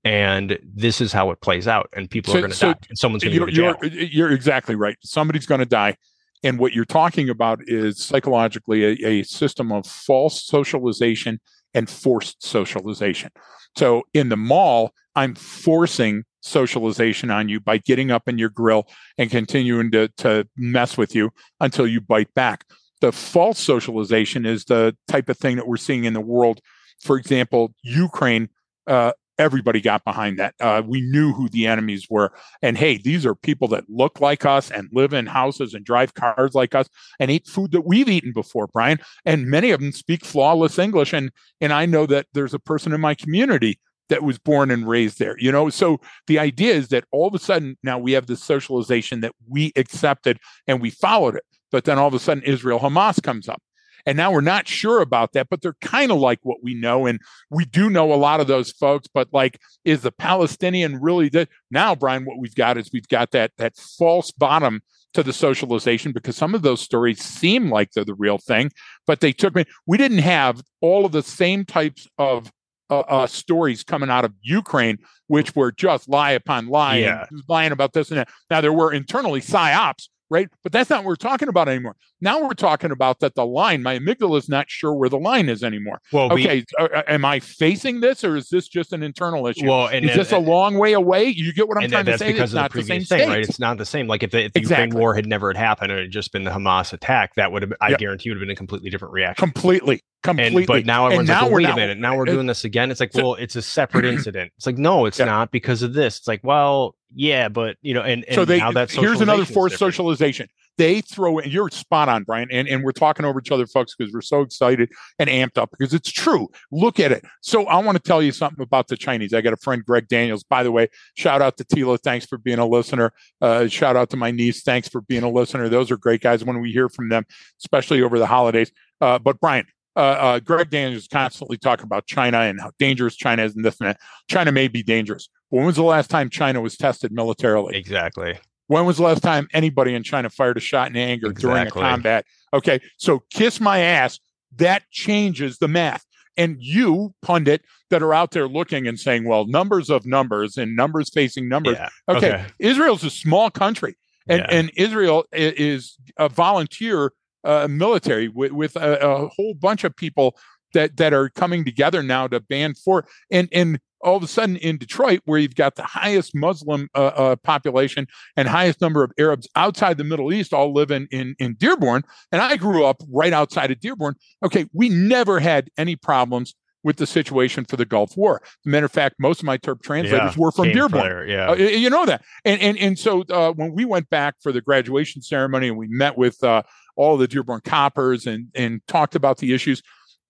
and this is how it plays out and people so, are going to so die and someone's going to go to jail. You're, you're exactly right somebody's going to die and what you're talking about is psychologically a, a system of false socialization and forced socialization. So in the mall, I'm forcing socialization on you by getting up in your grill and continuing to, to mess with you until you bite back. The false socialization is the type of thing that we're seeing in the world. For example, Ukraine uh, everybody got behind that. Uh, we knew who the enemies were. And hey, these are people that look like us and live in houses and drive cars like us and eat food that we've eaten before, Brian. And many of them speak flawless English. And and I know that there's a person in my community that was born and raised there. You know, so the idea is that all of a sudden now we have this socialization that we accepted and we followed it. But then all of a sudden Israel Hamas comes up. And now we're not sure about that, but they're kind of like what we know. And we do know a lot of those folks, but like, is the Palestinian really that now, Brian, what we've got is we've got that that false bottom to the socialization because some of those stories seem like they're the real thing, but they took me. We didn't have all of the same types of uh, uh, stories coming out of Ukraine, which were just lie upon lie, yeah. lying about this and that. Now there were internally psyops right? But that's not what we're talking about anymore. Now we're talking about that the line, my amygdala is not sure where the line is anymore. Well, okay, we, uh, uh, am I facing this or is this just an internal issue? Well, and, is this and, a long way away? You get what I'm trying to say? Because it's not the, the same thing, state. right? It's not the same. Like if the, if the exactly. Ukraine war had never had happened and it had just been the Hamas attack, that would have, I yep. guarantee, would have been a completely different reaction. Completely. Completely. And, but now everyone's now like, wait a minute. Now we're doing this again. It's like, well, it's a separate incident. It's like, no, it's yeah. not because of this. It's like, well, yeah, but you know, and, and so they, now that here's another forced socialization. They throw in. You're spot on, Brian, and and we're talking over each other, folks, because we're so excited and amped up because it's true. Look at it. So I want to tell you something about the Chinese. I got a friend, Greg Daniels. By the way, shout out to Tila. Thanks for being a listener. Uh, shout out to my niece. Thanks for being a listener. Those are great guys when we hear from them, especially over the holidays. Uh, but Brian, uh, uh, Greg Daniels constantly talking about China and how dangerous China is and this and that. China may be dangerous. When was the last time China was tested militarily? Exactly. When was the last time anybody in China fired a shot in anger exactly. during a combat? Okay, so kiss my ass. That changes the math. And you, pundit, that are out there looking and saying, well, numbers of numbers and numbers facing numbers. Yeah. Okay. okay. Israel's a small country, and, yeah. and Israel is a volunteer uh, military with, with a, a, whole bunch of people that that are coming together now to ban for and and all of a sudden in Detroit, where you've got the highest Muslim uh, uh, population and highest number of Arabs outside the Middle East, all live in, in, in Dearborn. And I grew up right outside of Dearborn. Okay, we never had any problems with the situation for the Gulf War. As a matter of fact, most of my terp translators Yeah, were from Dearborn. there, yeah. Uh, you know that, and and and so uh, when we went back for the graduation ceremony and we met with uh, all the Dearborn coppers and and talked about the issues,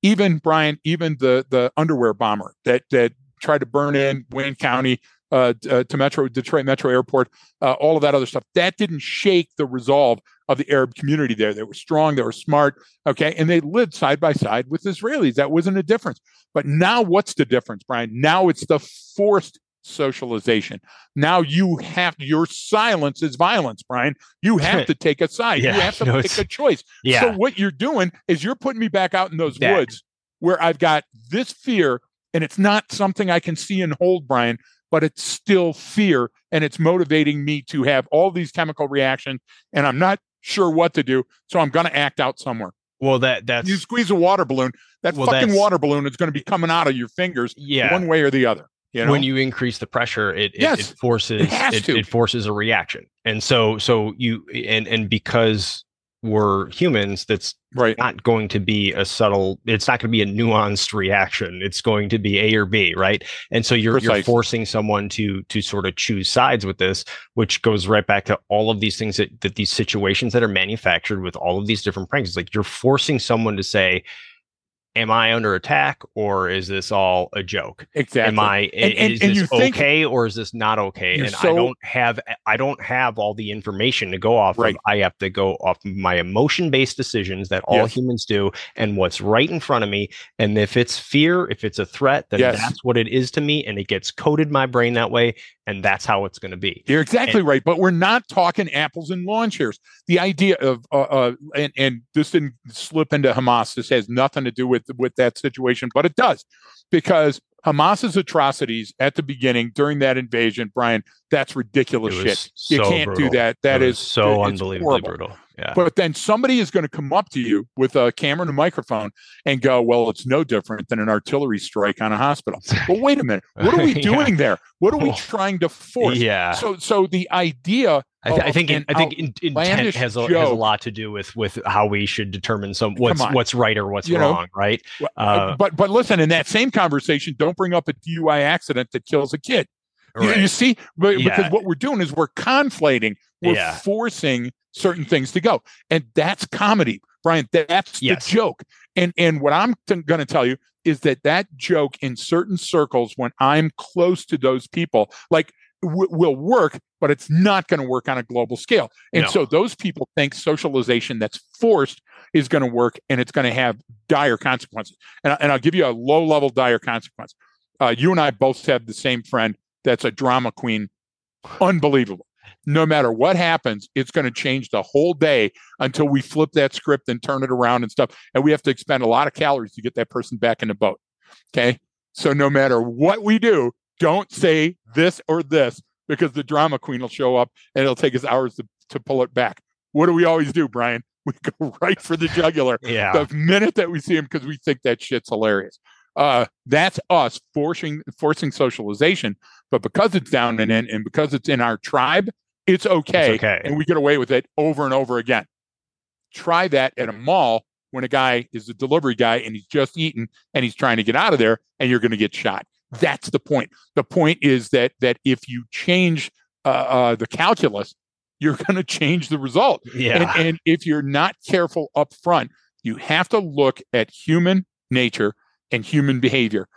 even Brian, even the the underwear bomber that that tried to burn in Wayne County uh, uh, to Metro Detroit Metro Airport, uh, all of that other stuff, that didn't shake the resolve of the Arab community there. They were strong, they were smart, okay, and they lived side by side with Israelis. That wasn't a difference. But now, what's the difference, Brian? Now it's the forced socialization. Now you have your silence is violence, Brian. You have to take a side. Yeah, you have to no, make a choice. yeah. So what you're doing is you're putting me back out in those That- woods where I've got this fear, and it's not something I can see and hold, Brian, but it's still fear, and it's motivating me to have all these chemical reactions, and I'm not sure what to do, so I'm going to act out somewhere. well, that that's You squeeze a water balloon, that Well, fucking water balloon is going to be coming out of your fingers yeah. one way or the other. You know? when you increase the pressure, it it, Yes, it forces it it, it forces a reaction, and so so you and and because we're humans, that's right. not going to be a subtle. It's not going to be a nuanced reaction. It's going to be A or B, right? And so you're you're forcing someone to to sort of choose sides with this, which goes right back to all of these things that that these situations that are manufactured with all of these different pranks. It's like you're forcing someone to say. Am I under attack, or is this all a joke? Exactly. am i And- and- is and this okay or is this not okay and i don't have i don't have all the information to go off Right. of i have to go off my emotion based decisions that all Yes. humans do and what's right in front of me and if it's fear if it's a threat then Yes. that's what it is to me and it gets coded my brain that way and that's how it's going to be You're exactly right, but we're not talking apples and lawn chairs. The idea of uh, uh, and and this didn't slip into Hamas. This has nothing to do with with that situation, but it does because Hamas's atrocities at the beginning during that invasion, Brian, that's ridiculous shit. You can't do brutal. that. That It is so unbelievably horrible. brutal yeah But then somebody is going to come up to you with a camera and a microphone and go, "Well, it's no different than an artillery strike on a hospital." Well, wait a minute. What are we Yeah. doing there? What are we trying to force? yeah So, so the idea. I, th- I think an I think in, intent has a, has a lot to do with with how we should determine some what's what's right or what's You know, wrong, right? Uh, but but listen, in that same conversation, don't bring up a DUI accident that kills a kid. You, you see, but, Yeah. because what we're doing is we're conflating, we're Yeah. forcing certain things to go, and that's comedy, Brian. That's Yes. the joke. And and what I'm t- going to tell you is that that joke in certain circles, when I'm close to those people, like w- will work, but it's not going to work on a global scale. And No. so those people think socialization that's forced is going to work, and it's going to have dire consequences. And, and I'll give you a low level dire consequence. Uh, you and I both have the same friend that's a drama queen. Unbelievable. No matter what happens, it's going to change the whole day until we flip that script and turn it around and stuff. And we have to expend a lot of calories to get that person back in the boat. Okay. So no matter what we do, don't say this or this because the drama queen will show up and it'll take us hours to, to pull it back. What do we always do, Brian? We go right for the jugular yeah, the minute that we see him because we think that shit's hilarious. Uh, that's us forcing forcing socialization, but because it's down and in, and because it's in our tribe, it's okay, okay. and we get away with it over and over again. Try that at a mall when a guy is a delivery guy and he's just eaten and he's trying to get out of there, and you're going to get shot. That's the point. The point is that that if you change uh, uh, the calculus, you're going to change the result. yeah, And, and if you're not careful up front, you have to look at human nature and human behavior.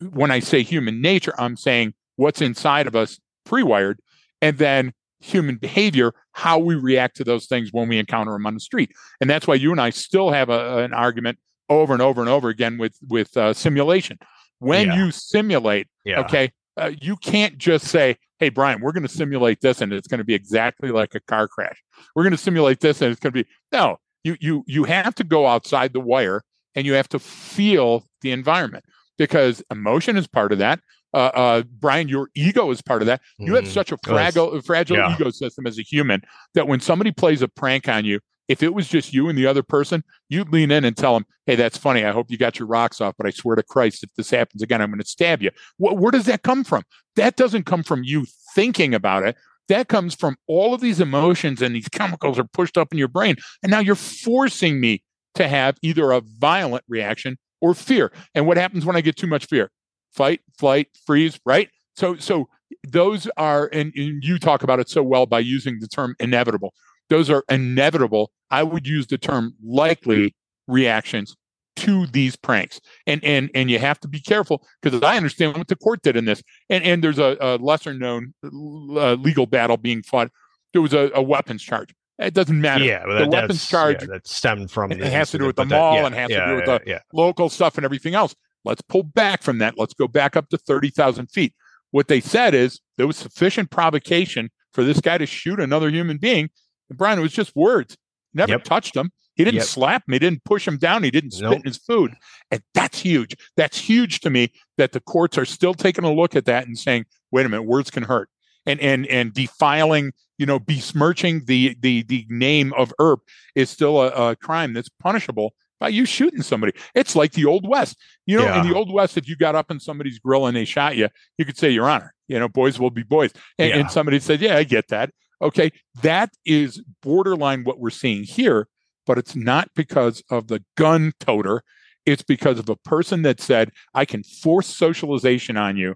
When I say human nature, I'm saying what's inside of us pre wired, and then human behavior, how we react to those things when we encounter them on the street. And that's why you and I still have a, an argument over and over and over again with, with uh, simulation. When Yeah. you simulate, yeah. okay, uh, you can't just say, hey, Brian, we're going to simulate this and it's going to be exactly like a car crash. We're going to simulate this and it's going to be, no, you, you, you have to go outside the wire and you have to feel the environment because emotion is part of that. Uh, uh, Brian, your ego is part of that. You have Mhm. such a fragile, fragile yeah. ecosystem as a human that when somebody plays a prank on you, if it was just you and the other person, you'd lean in and tell them, "Hey, that's funny. I hope you got your rocks off, but I swear to Christ, if this happens again, I'm going to stab you." Wh- where does that come from? That doesn't come from you thinking about it. That comes from all of these emotions and these chemicals are pushed up in your brain, and now you're forcing me to have either a violent reaction or fear. And what happens when I get too much fear? Fight, flight, freeze, right? So, so those are, and, and you talk about it so well by using the term inevitable. Those are inevitable. I would use the term likely reactions to these pranks. And and and you have to be careful because I understand what the court did in this. And and there's a, a lesser known uh, legal battle being fought. There was a, a weapons charge. It doesn't matter. Yeah, well, the weapons charge yeah, that stemmed from it has to do with the mall that, yeah, and has yeah, to do with the local stuff and everything else. Let's pull back from that. Let's go back up to thirty thousand feet. What they said is there was sufficient provocation for this guy to shoot another human being. And Brian, it was just words. Never yep. touched him. He didn't yep. slap him. He didn't push him down. He didn't spit nope. in his food. And that's huge. That's huge to me that the courts are still taking a look at that and saying, wait a minute, words can hurt. And and and defiling, you know, besmirching the the the name of Earp is still a, a crime that's punishable by you shooting somebody. It's like the old west. You know, yeah. in the old west, if you got up in somebody's grill and they shot you, you could say, Your Honor, you know, boys will be boys. And, yeah. and somebody said, Yeah, I get that. Okay. That is borderline what we're seeing here but it's not because of the gun toter. It's because of a person that said, I can force socialization on you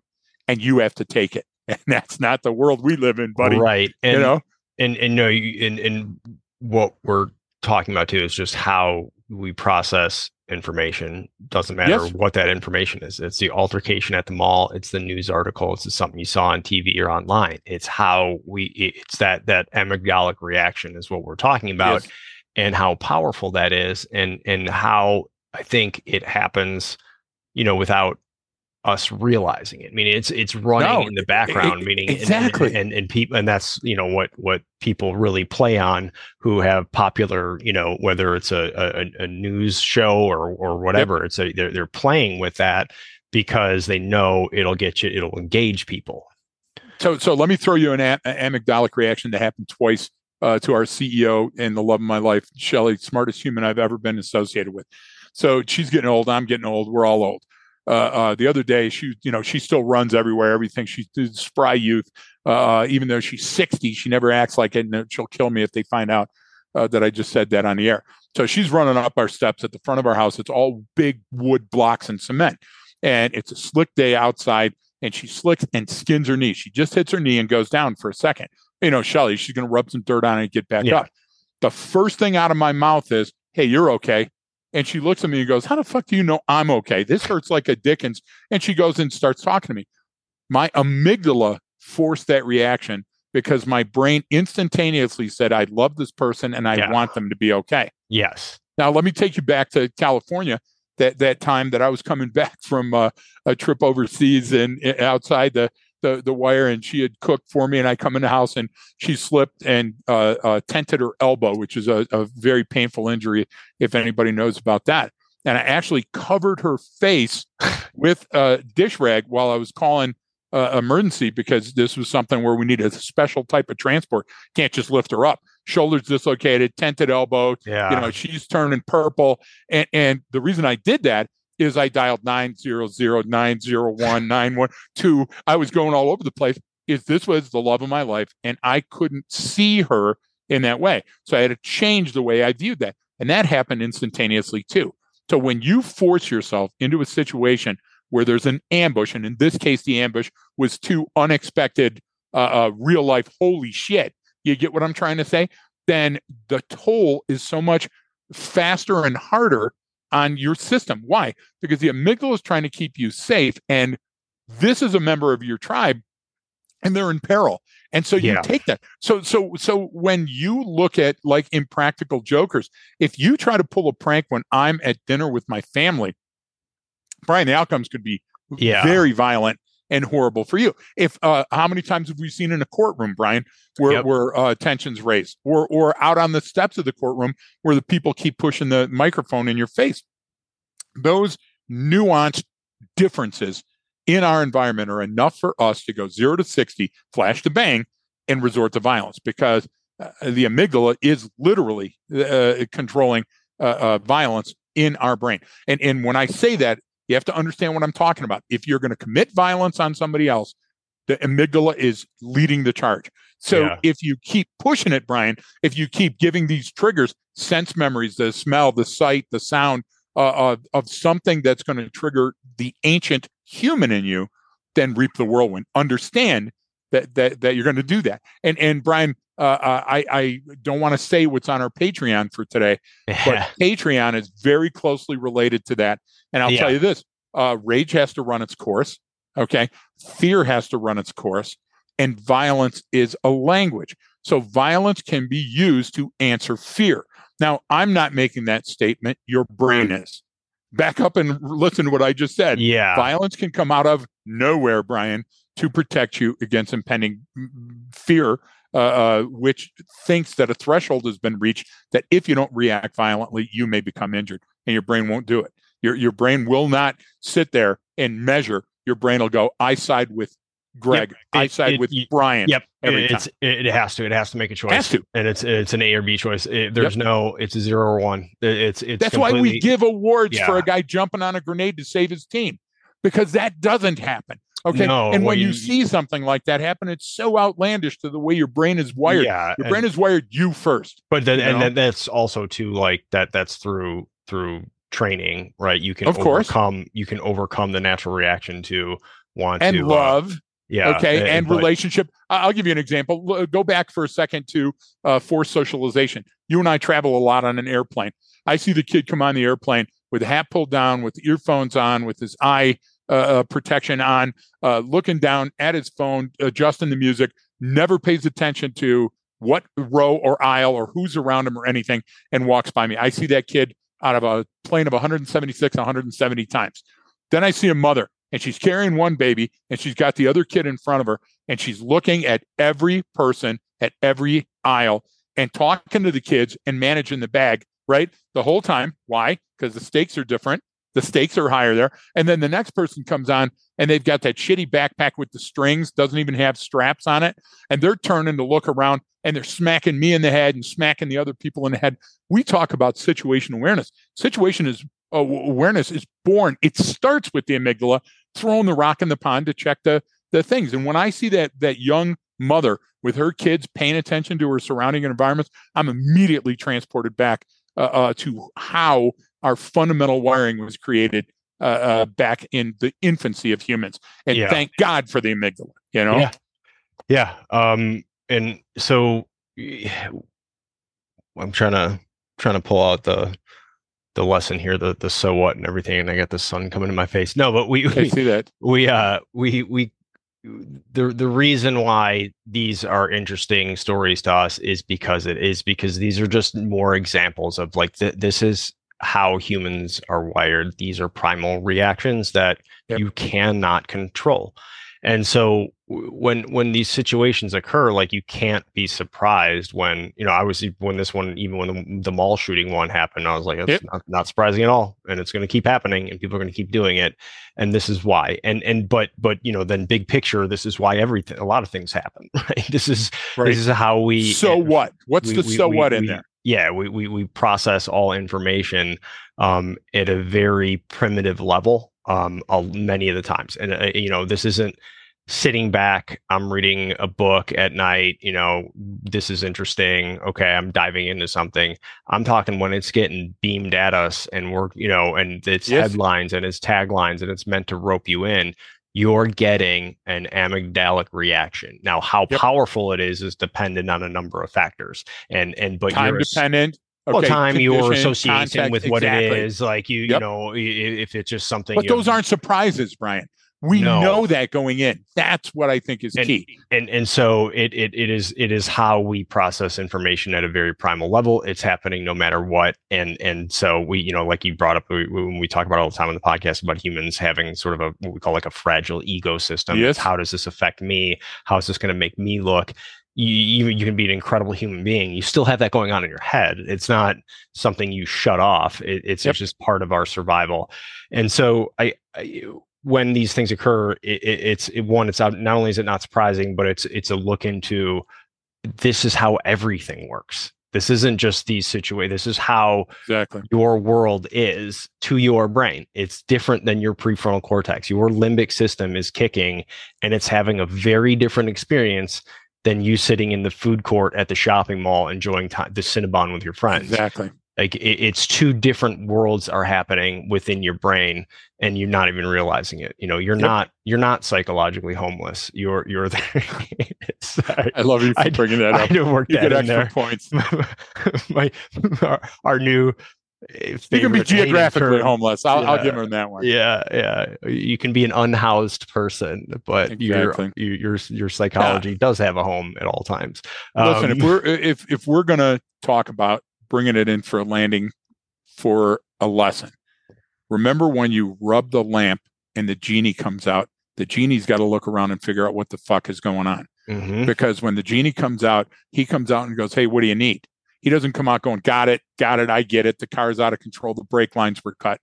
and you have to take it. And that's not the world we live in, buddy. Right. And, you know, and, and no, and, and what we're talking about too is just how we process information. Doesn't matter yes. what that information is. It's the altercation at the mall. It's the news article. It's something you saw on TV or online. It's how we. It's that that amygdalic reaction is what we're talking about. Yes and how powerful that is and and how I think it happens, you know, without us realizing it. I mean, it's it's running no, in the background, it, meaning exactly, and, and, and, and people, and that's you know what what people really play on who have popular, you know, whether it's a a, a news show or or whatever. Yep. It's a they're they're playing with that because they know it'll get you, it'll engage people. So so let me throw you an a- amygdalic reaction that happened twice uh, to our CEO and the love of my life, Shelly, smartest human I've ever been associated with. So she's getting old. I'm getting old. We're all old. Uh, uh, the other day, she, you know, she still runs everywhere. Everything she's spry youth. Uh, even though she's 60, she never acts like it, and she'll kill me if they find out uh, that I just said that on the air. So she's running up our steps at the front of our house. It's all big wood blocks and cement, and it's a slick day outside. And she slicks and skins her knee. She just hits her knee and goes down for a second you know, Shelly, she's going to rub some dirt on it and get back yeah. up. The first thing out of my mouth is, Hey, you're okay. And she looks at me and goes, How the fuck do you know I'm okay? This hurts like a Dickens. And she goes and starts talking to me. My amygdala forced that reaction because my brain instantaneously said, I love this person and I yeah. want them to be okay. Yes. Now, let me take you back to California. That, that time that I was coming back from uh, a trip overseas and outside the the the wire and she had cooked for me and I come in the house and she slipped and uh, uh, tented her elbow, which is a, a, very painful injury if anybody knows about that. And I actually covered her face with a dish rag while I was calling uh, emergency because this was something where we needed a special type of transport. Can't just lift her up. Shoulders dislocated, tented elbow. Yeah. You know, she's turning purple. And and the reason I did that is I dialed 900, 901, 912. I was going all over the place. Is this was the love of my life, and I couldn't see her in that way. So I had to change the way I viewed that. And that happened instantaneously too. So when you force yourself into a situation where there's an ambush, and in this case, the ambush was too unexpected, uh, uh, real life, holy shit. You get what I'm trying to say? Then the toll is so much faster and harder on your system. Why? Because the amygdala is trying to keep you safe. And this is a member of your tribe and they're in peril. And so you yeah. take that. So so so when you look at like impractical jokers, if you try to pull a prank when I'm at dinner with my family, Brian, the outcomes could be yeah. very violent and horrible for you. If uh, how many times have we seen in a courtroom, Brian, where yep. where uh, tensions raised, or or out on the steps of the courtroom where the people keep pushing the microphone in your face? Those nuanced differences in our environment are enough for us to go zero to sixty, flash to bang, and resort to violence because uh, the amygdala is literally uh, controlling uh, uh, violence in our brain. And and when I say that, you have to understand what I'm talking about. If you're going to commit violence on somebody else, the amygdala is leading the charge. So yeah. if you keep pushing it, Brian, if you keep giving these triggers, sense memories, the smell, the sight, the sound, uh, of, of something that's going to trigger the ancient human in you, then reap the whirlwind. Understand that that that you're going to do that. And and Brian, uh, uh I I don't want to say what's on our Patreon for today, but Patreon is very closely related to that. And I'll yeah. tell you this: uh, rage has to run its course. Okay, fear has to run its course, and violence is a language. So violence can be used to answer fear. Now, I'm not making that statement. Your brain is. Back up and listen to what I just said. Yeah. Violence can come out of nowhere, Brian, to protect you against impending fear, uh, uh, which thinks that a threshold has been reached that if you don't react violently, you may become injured and your brain won't do it. Your, your brain will not sit there and measure. Your brain will go, I side with Greg. Yep. I side it, with it, Brian. Yep. it's time. it has to. It has to make a choice. Has to. And it's it's an A or B choice. There's yep. no. It's a zero or one. It's it's. That's why we give awards yeah. for a guy jumping on a grenade to save his team, because that doesn't happen. Okay. No, and when you, you, see something like that happen, it's so outlandish to the way your brain is wired. Yeah, your brain is wired you first. But then, and then that's also too like that. That's through through training, right? You can of overcome. Course. You can overcome the natural reaction to want and to love. Uh, yeah. Okay. And, and but, relationship. I'll give you an example. Go back for a second to uh, forced socialization. You and I travel a lot on an airplane. I see the kid come on the airplane with hat pulled down, with earphones on, with his eye uh, uh, protection on, uh, looking down at his phone, adjusting the music, never pays attention to what row or aisle or who's around him or anything, and walks by me. I see that kid out of a plane of 176, 170 times. Then I see a mother and she's carrying one baby and she's got the other kid in front of her and she's looking at every person at every aisle and talking to the kids and managing the bag, right? The whole time. Why? Because the stakes are different. The stakes are higher there. And then the next person comes on and they've got that shitty backpack with the strings, doesn't even have straps on it. And they're turning to look around and they're smacking me in the head and smacking the other people in the head. We talk about situation awareness. Situation is uh, awareness is born. It starts with the amygdala throwing the rock in the pond to check the the things. And when I see that that young mother with her kids paying attention to her surrounding environments, I'm immediately transported back uh, uh, to how our fundamental wiring was created uh, uh back in the infancy of humans. And yeah. thank God for the amygdala. You know. Yeah. Yeah. Um. And so I'm trying to trying to pull out the the lesson here, the the so what and everything, and I got the sun coming in my face. No, but we, we see that we uh we we the the reason why these are interesting stories to us is because it is because these are just more examples of like th- this is how humans are wired. These are primal reactions that yep. you cannot control. And so when when these situations occur, like you can't be surprised when you know I was when this one even when the, the mall shooting one happened, I was like, it's yep. not, not surprising at all, and it's going to keep happening, and people are going to keep doing it, and this is why. And and but but you know then big picture, this is why everything a lot of things happen. Right? This is right. this is how we. So what? What's we, the we, so we, what in there? Yeah, we, we we process all information um, at a very primitive level um, many of the times. And, uh, you know, this isn't sitting back, I'm reading a book at night, you know, this is interesting. Okay, I'm diving into something. I'm talking when it's getting beamed at us and we're, you know, and it's yes. headlines and it's taglines and it's meant to rope you in. You're getting an amygdalic reaction. Now, how yep. powerful it is is dependent on a number of factors. And and but time dependent, Okay, well, time your association context, with what exactly. it is, like you, yep. you know, if it's just something. But those aren't surprises, Brian. We no. know that going in. That's what I think is and, key. And and so it, it it is it is how we process information at a very primal level. It's happening no matter what. And and so we you know like you brought up when we talk about all the time on the podcast about humans having sort of a what we call like a fragile ecosystem. Yes. How does this affect me? How is this going to make me look? you, you can be an incredible human being. You still have that going on in your head. It's not something you shut off. It, it's, yep. it's just part of our survival. And so I, I when these things occur, it, it, it's it, one. It's not only is it not surprising, but it's it's a look into this is how everything works. This isn't just these situations. This is how exactly your world is to your brain. It's different than your prefrontal cortex. Your limbic system is kicking, and it's having a very different experience than you sitting in the food court at the shopping mall enjoying time, the Cinnabon with your friends. Exactly like it, it's two different worlds are happening within your brain and you're not even realizing it you know you're yep. not you're not psychologically homeless you're you're there i love you for I, bringing that up i didn't work you that get in there points my our, our new you can be geographically term. homeless. I'll, yeah, I'll, give him that one. Yeah, yeah. You can be an unhoused person, but exactly. your your your psychology yeah. does have a home at all times. Listen, um, if we're if if we're gonna talk about bringing it in for a landing for a lesson, remember when you rub the lamp and the genie comes out. The genie's got to look around and figure out what the fuck is going on. Mm-hmm. Because when the genie comes out, he comes out and goes, "Hey, what do you need?" He doesn't come out going, got it, got it, I get it. The car's out of control. The brake lines were cut.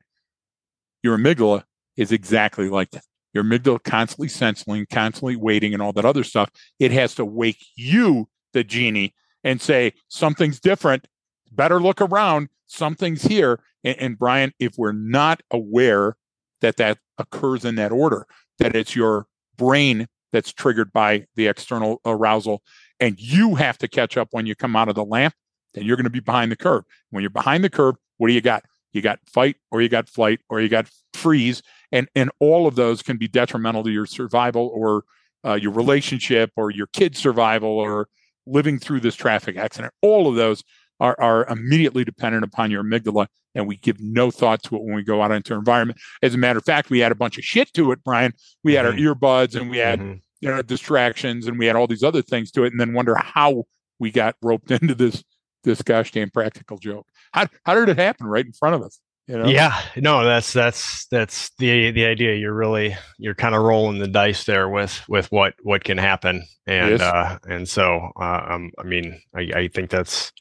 Your amygdala is exactly like that. Your amygdala constantly sensing, constantly waiting, and all that other stuff. It has to wake you, the genie, and say, something's different. Better look around. Something's here. And, and Brian, if we're not aware that that occurs in that order, that it's your brain that's triggered by the external arousal, and you have to catch up when you come out of the lamp, then you're going to be behind the curve. When you're behind the curve, what do you got? You got fight or you got flight or you got freeze. And, and all of those can be detrimental to your survival or uh, your relationship or your kid's survival or living through this traffic accident. All of those are, are immediately dependent upon your amygdala, and we give no thought to it when we go out into our environment. As a matter of fact, we had a bunch of shit to it, Brian. We had mm-hmm. our earbuds and we had mm-hmm. you know distractions and we had all these other things to it, and then wonder how we got roped into this this gosh damn practical joke. How how did it happen right in front of us? You know? Yeah, no, that's that's that's the the idea. You're really you're kind of rolling the dice there with with what what can happen, and uh, and so uh, um, I mean, I, I think that's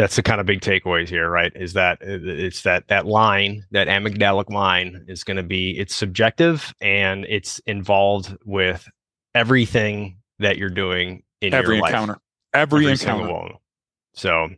that's the kind of big takeaways here, right? Is that it's that that line, that amygdalic line, is going to be it's subjective and it's involved with everything that you're doing in every your encounter, life. every, every encounter. So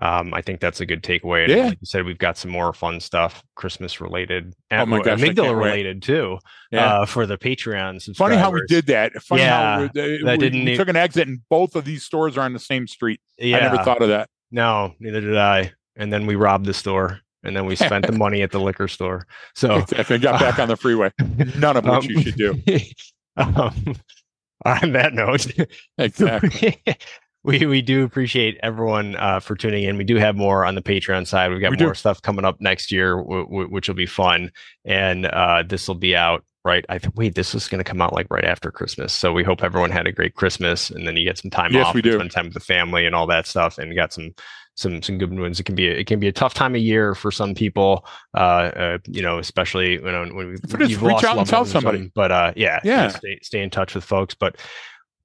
um, I think that's a good takeaway. And yeah. like you said, we've got some more fun stuff, Christmas related, oh my gosh, amygdala related too, yeah. uh, for the Patreon. Funny how we did that. Funny yeah, how we, that we, didn't we took an exit and both of these stores are on the same street. Yeah. I never thought of that. No, neither did I. And then we robbed the store and then we spent the money at the liquor store. So exactly. got back on the freeway. None of which um, you should do. Um, on that note, exactly we we do appreciate everyone uh, for tuning in. We do have more on the Patreon side. We've got we more do. stuff coming up next year, w- w- which will be fun, and uh, this will be out right. I think wait, this is going to come out like right after Christmas. So we hope everyone had a great Christmas, and then you get some time yes, off, we do. spend time with the family and all that stuff, and got some some some good ones. It can be a, it can be a tough time of year for some people, uh, uh you know, especially know when we've, you've reach out and tell somebody. but uh, yeah, yeah, stay stay in touch with folks. But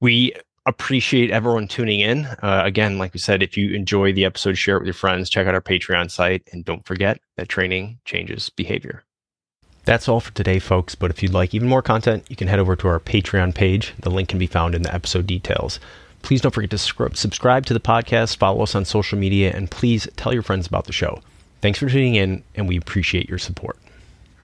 we appreciate everyone tuning in. Uh, again, like we said, if you enjoy the episode, share it with your friends, check out our Patreon site, and don't forget that training changes behavior. That's all for today, folks. But if you'd like even more content, you can head over to our Patreon page. The link can be found in the episode details. Please don't forget to subscribe to the podcast, follow us on social media, and please tell your friends about the show. Thanks for tuning in, and we appreciate your support.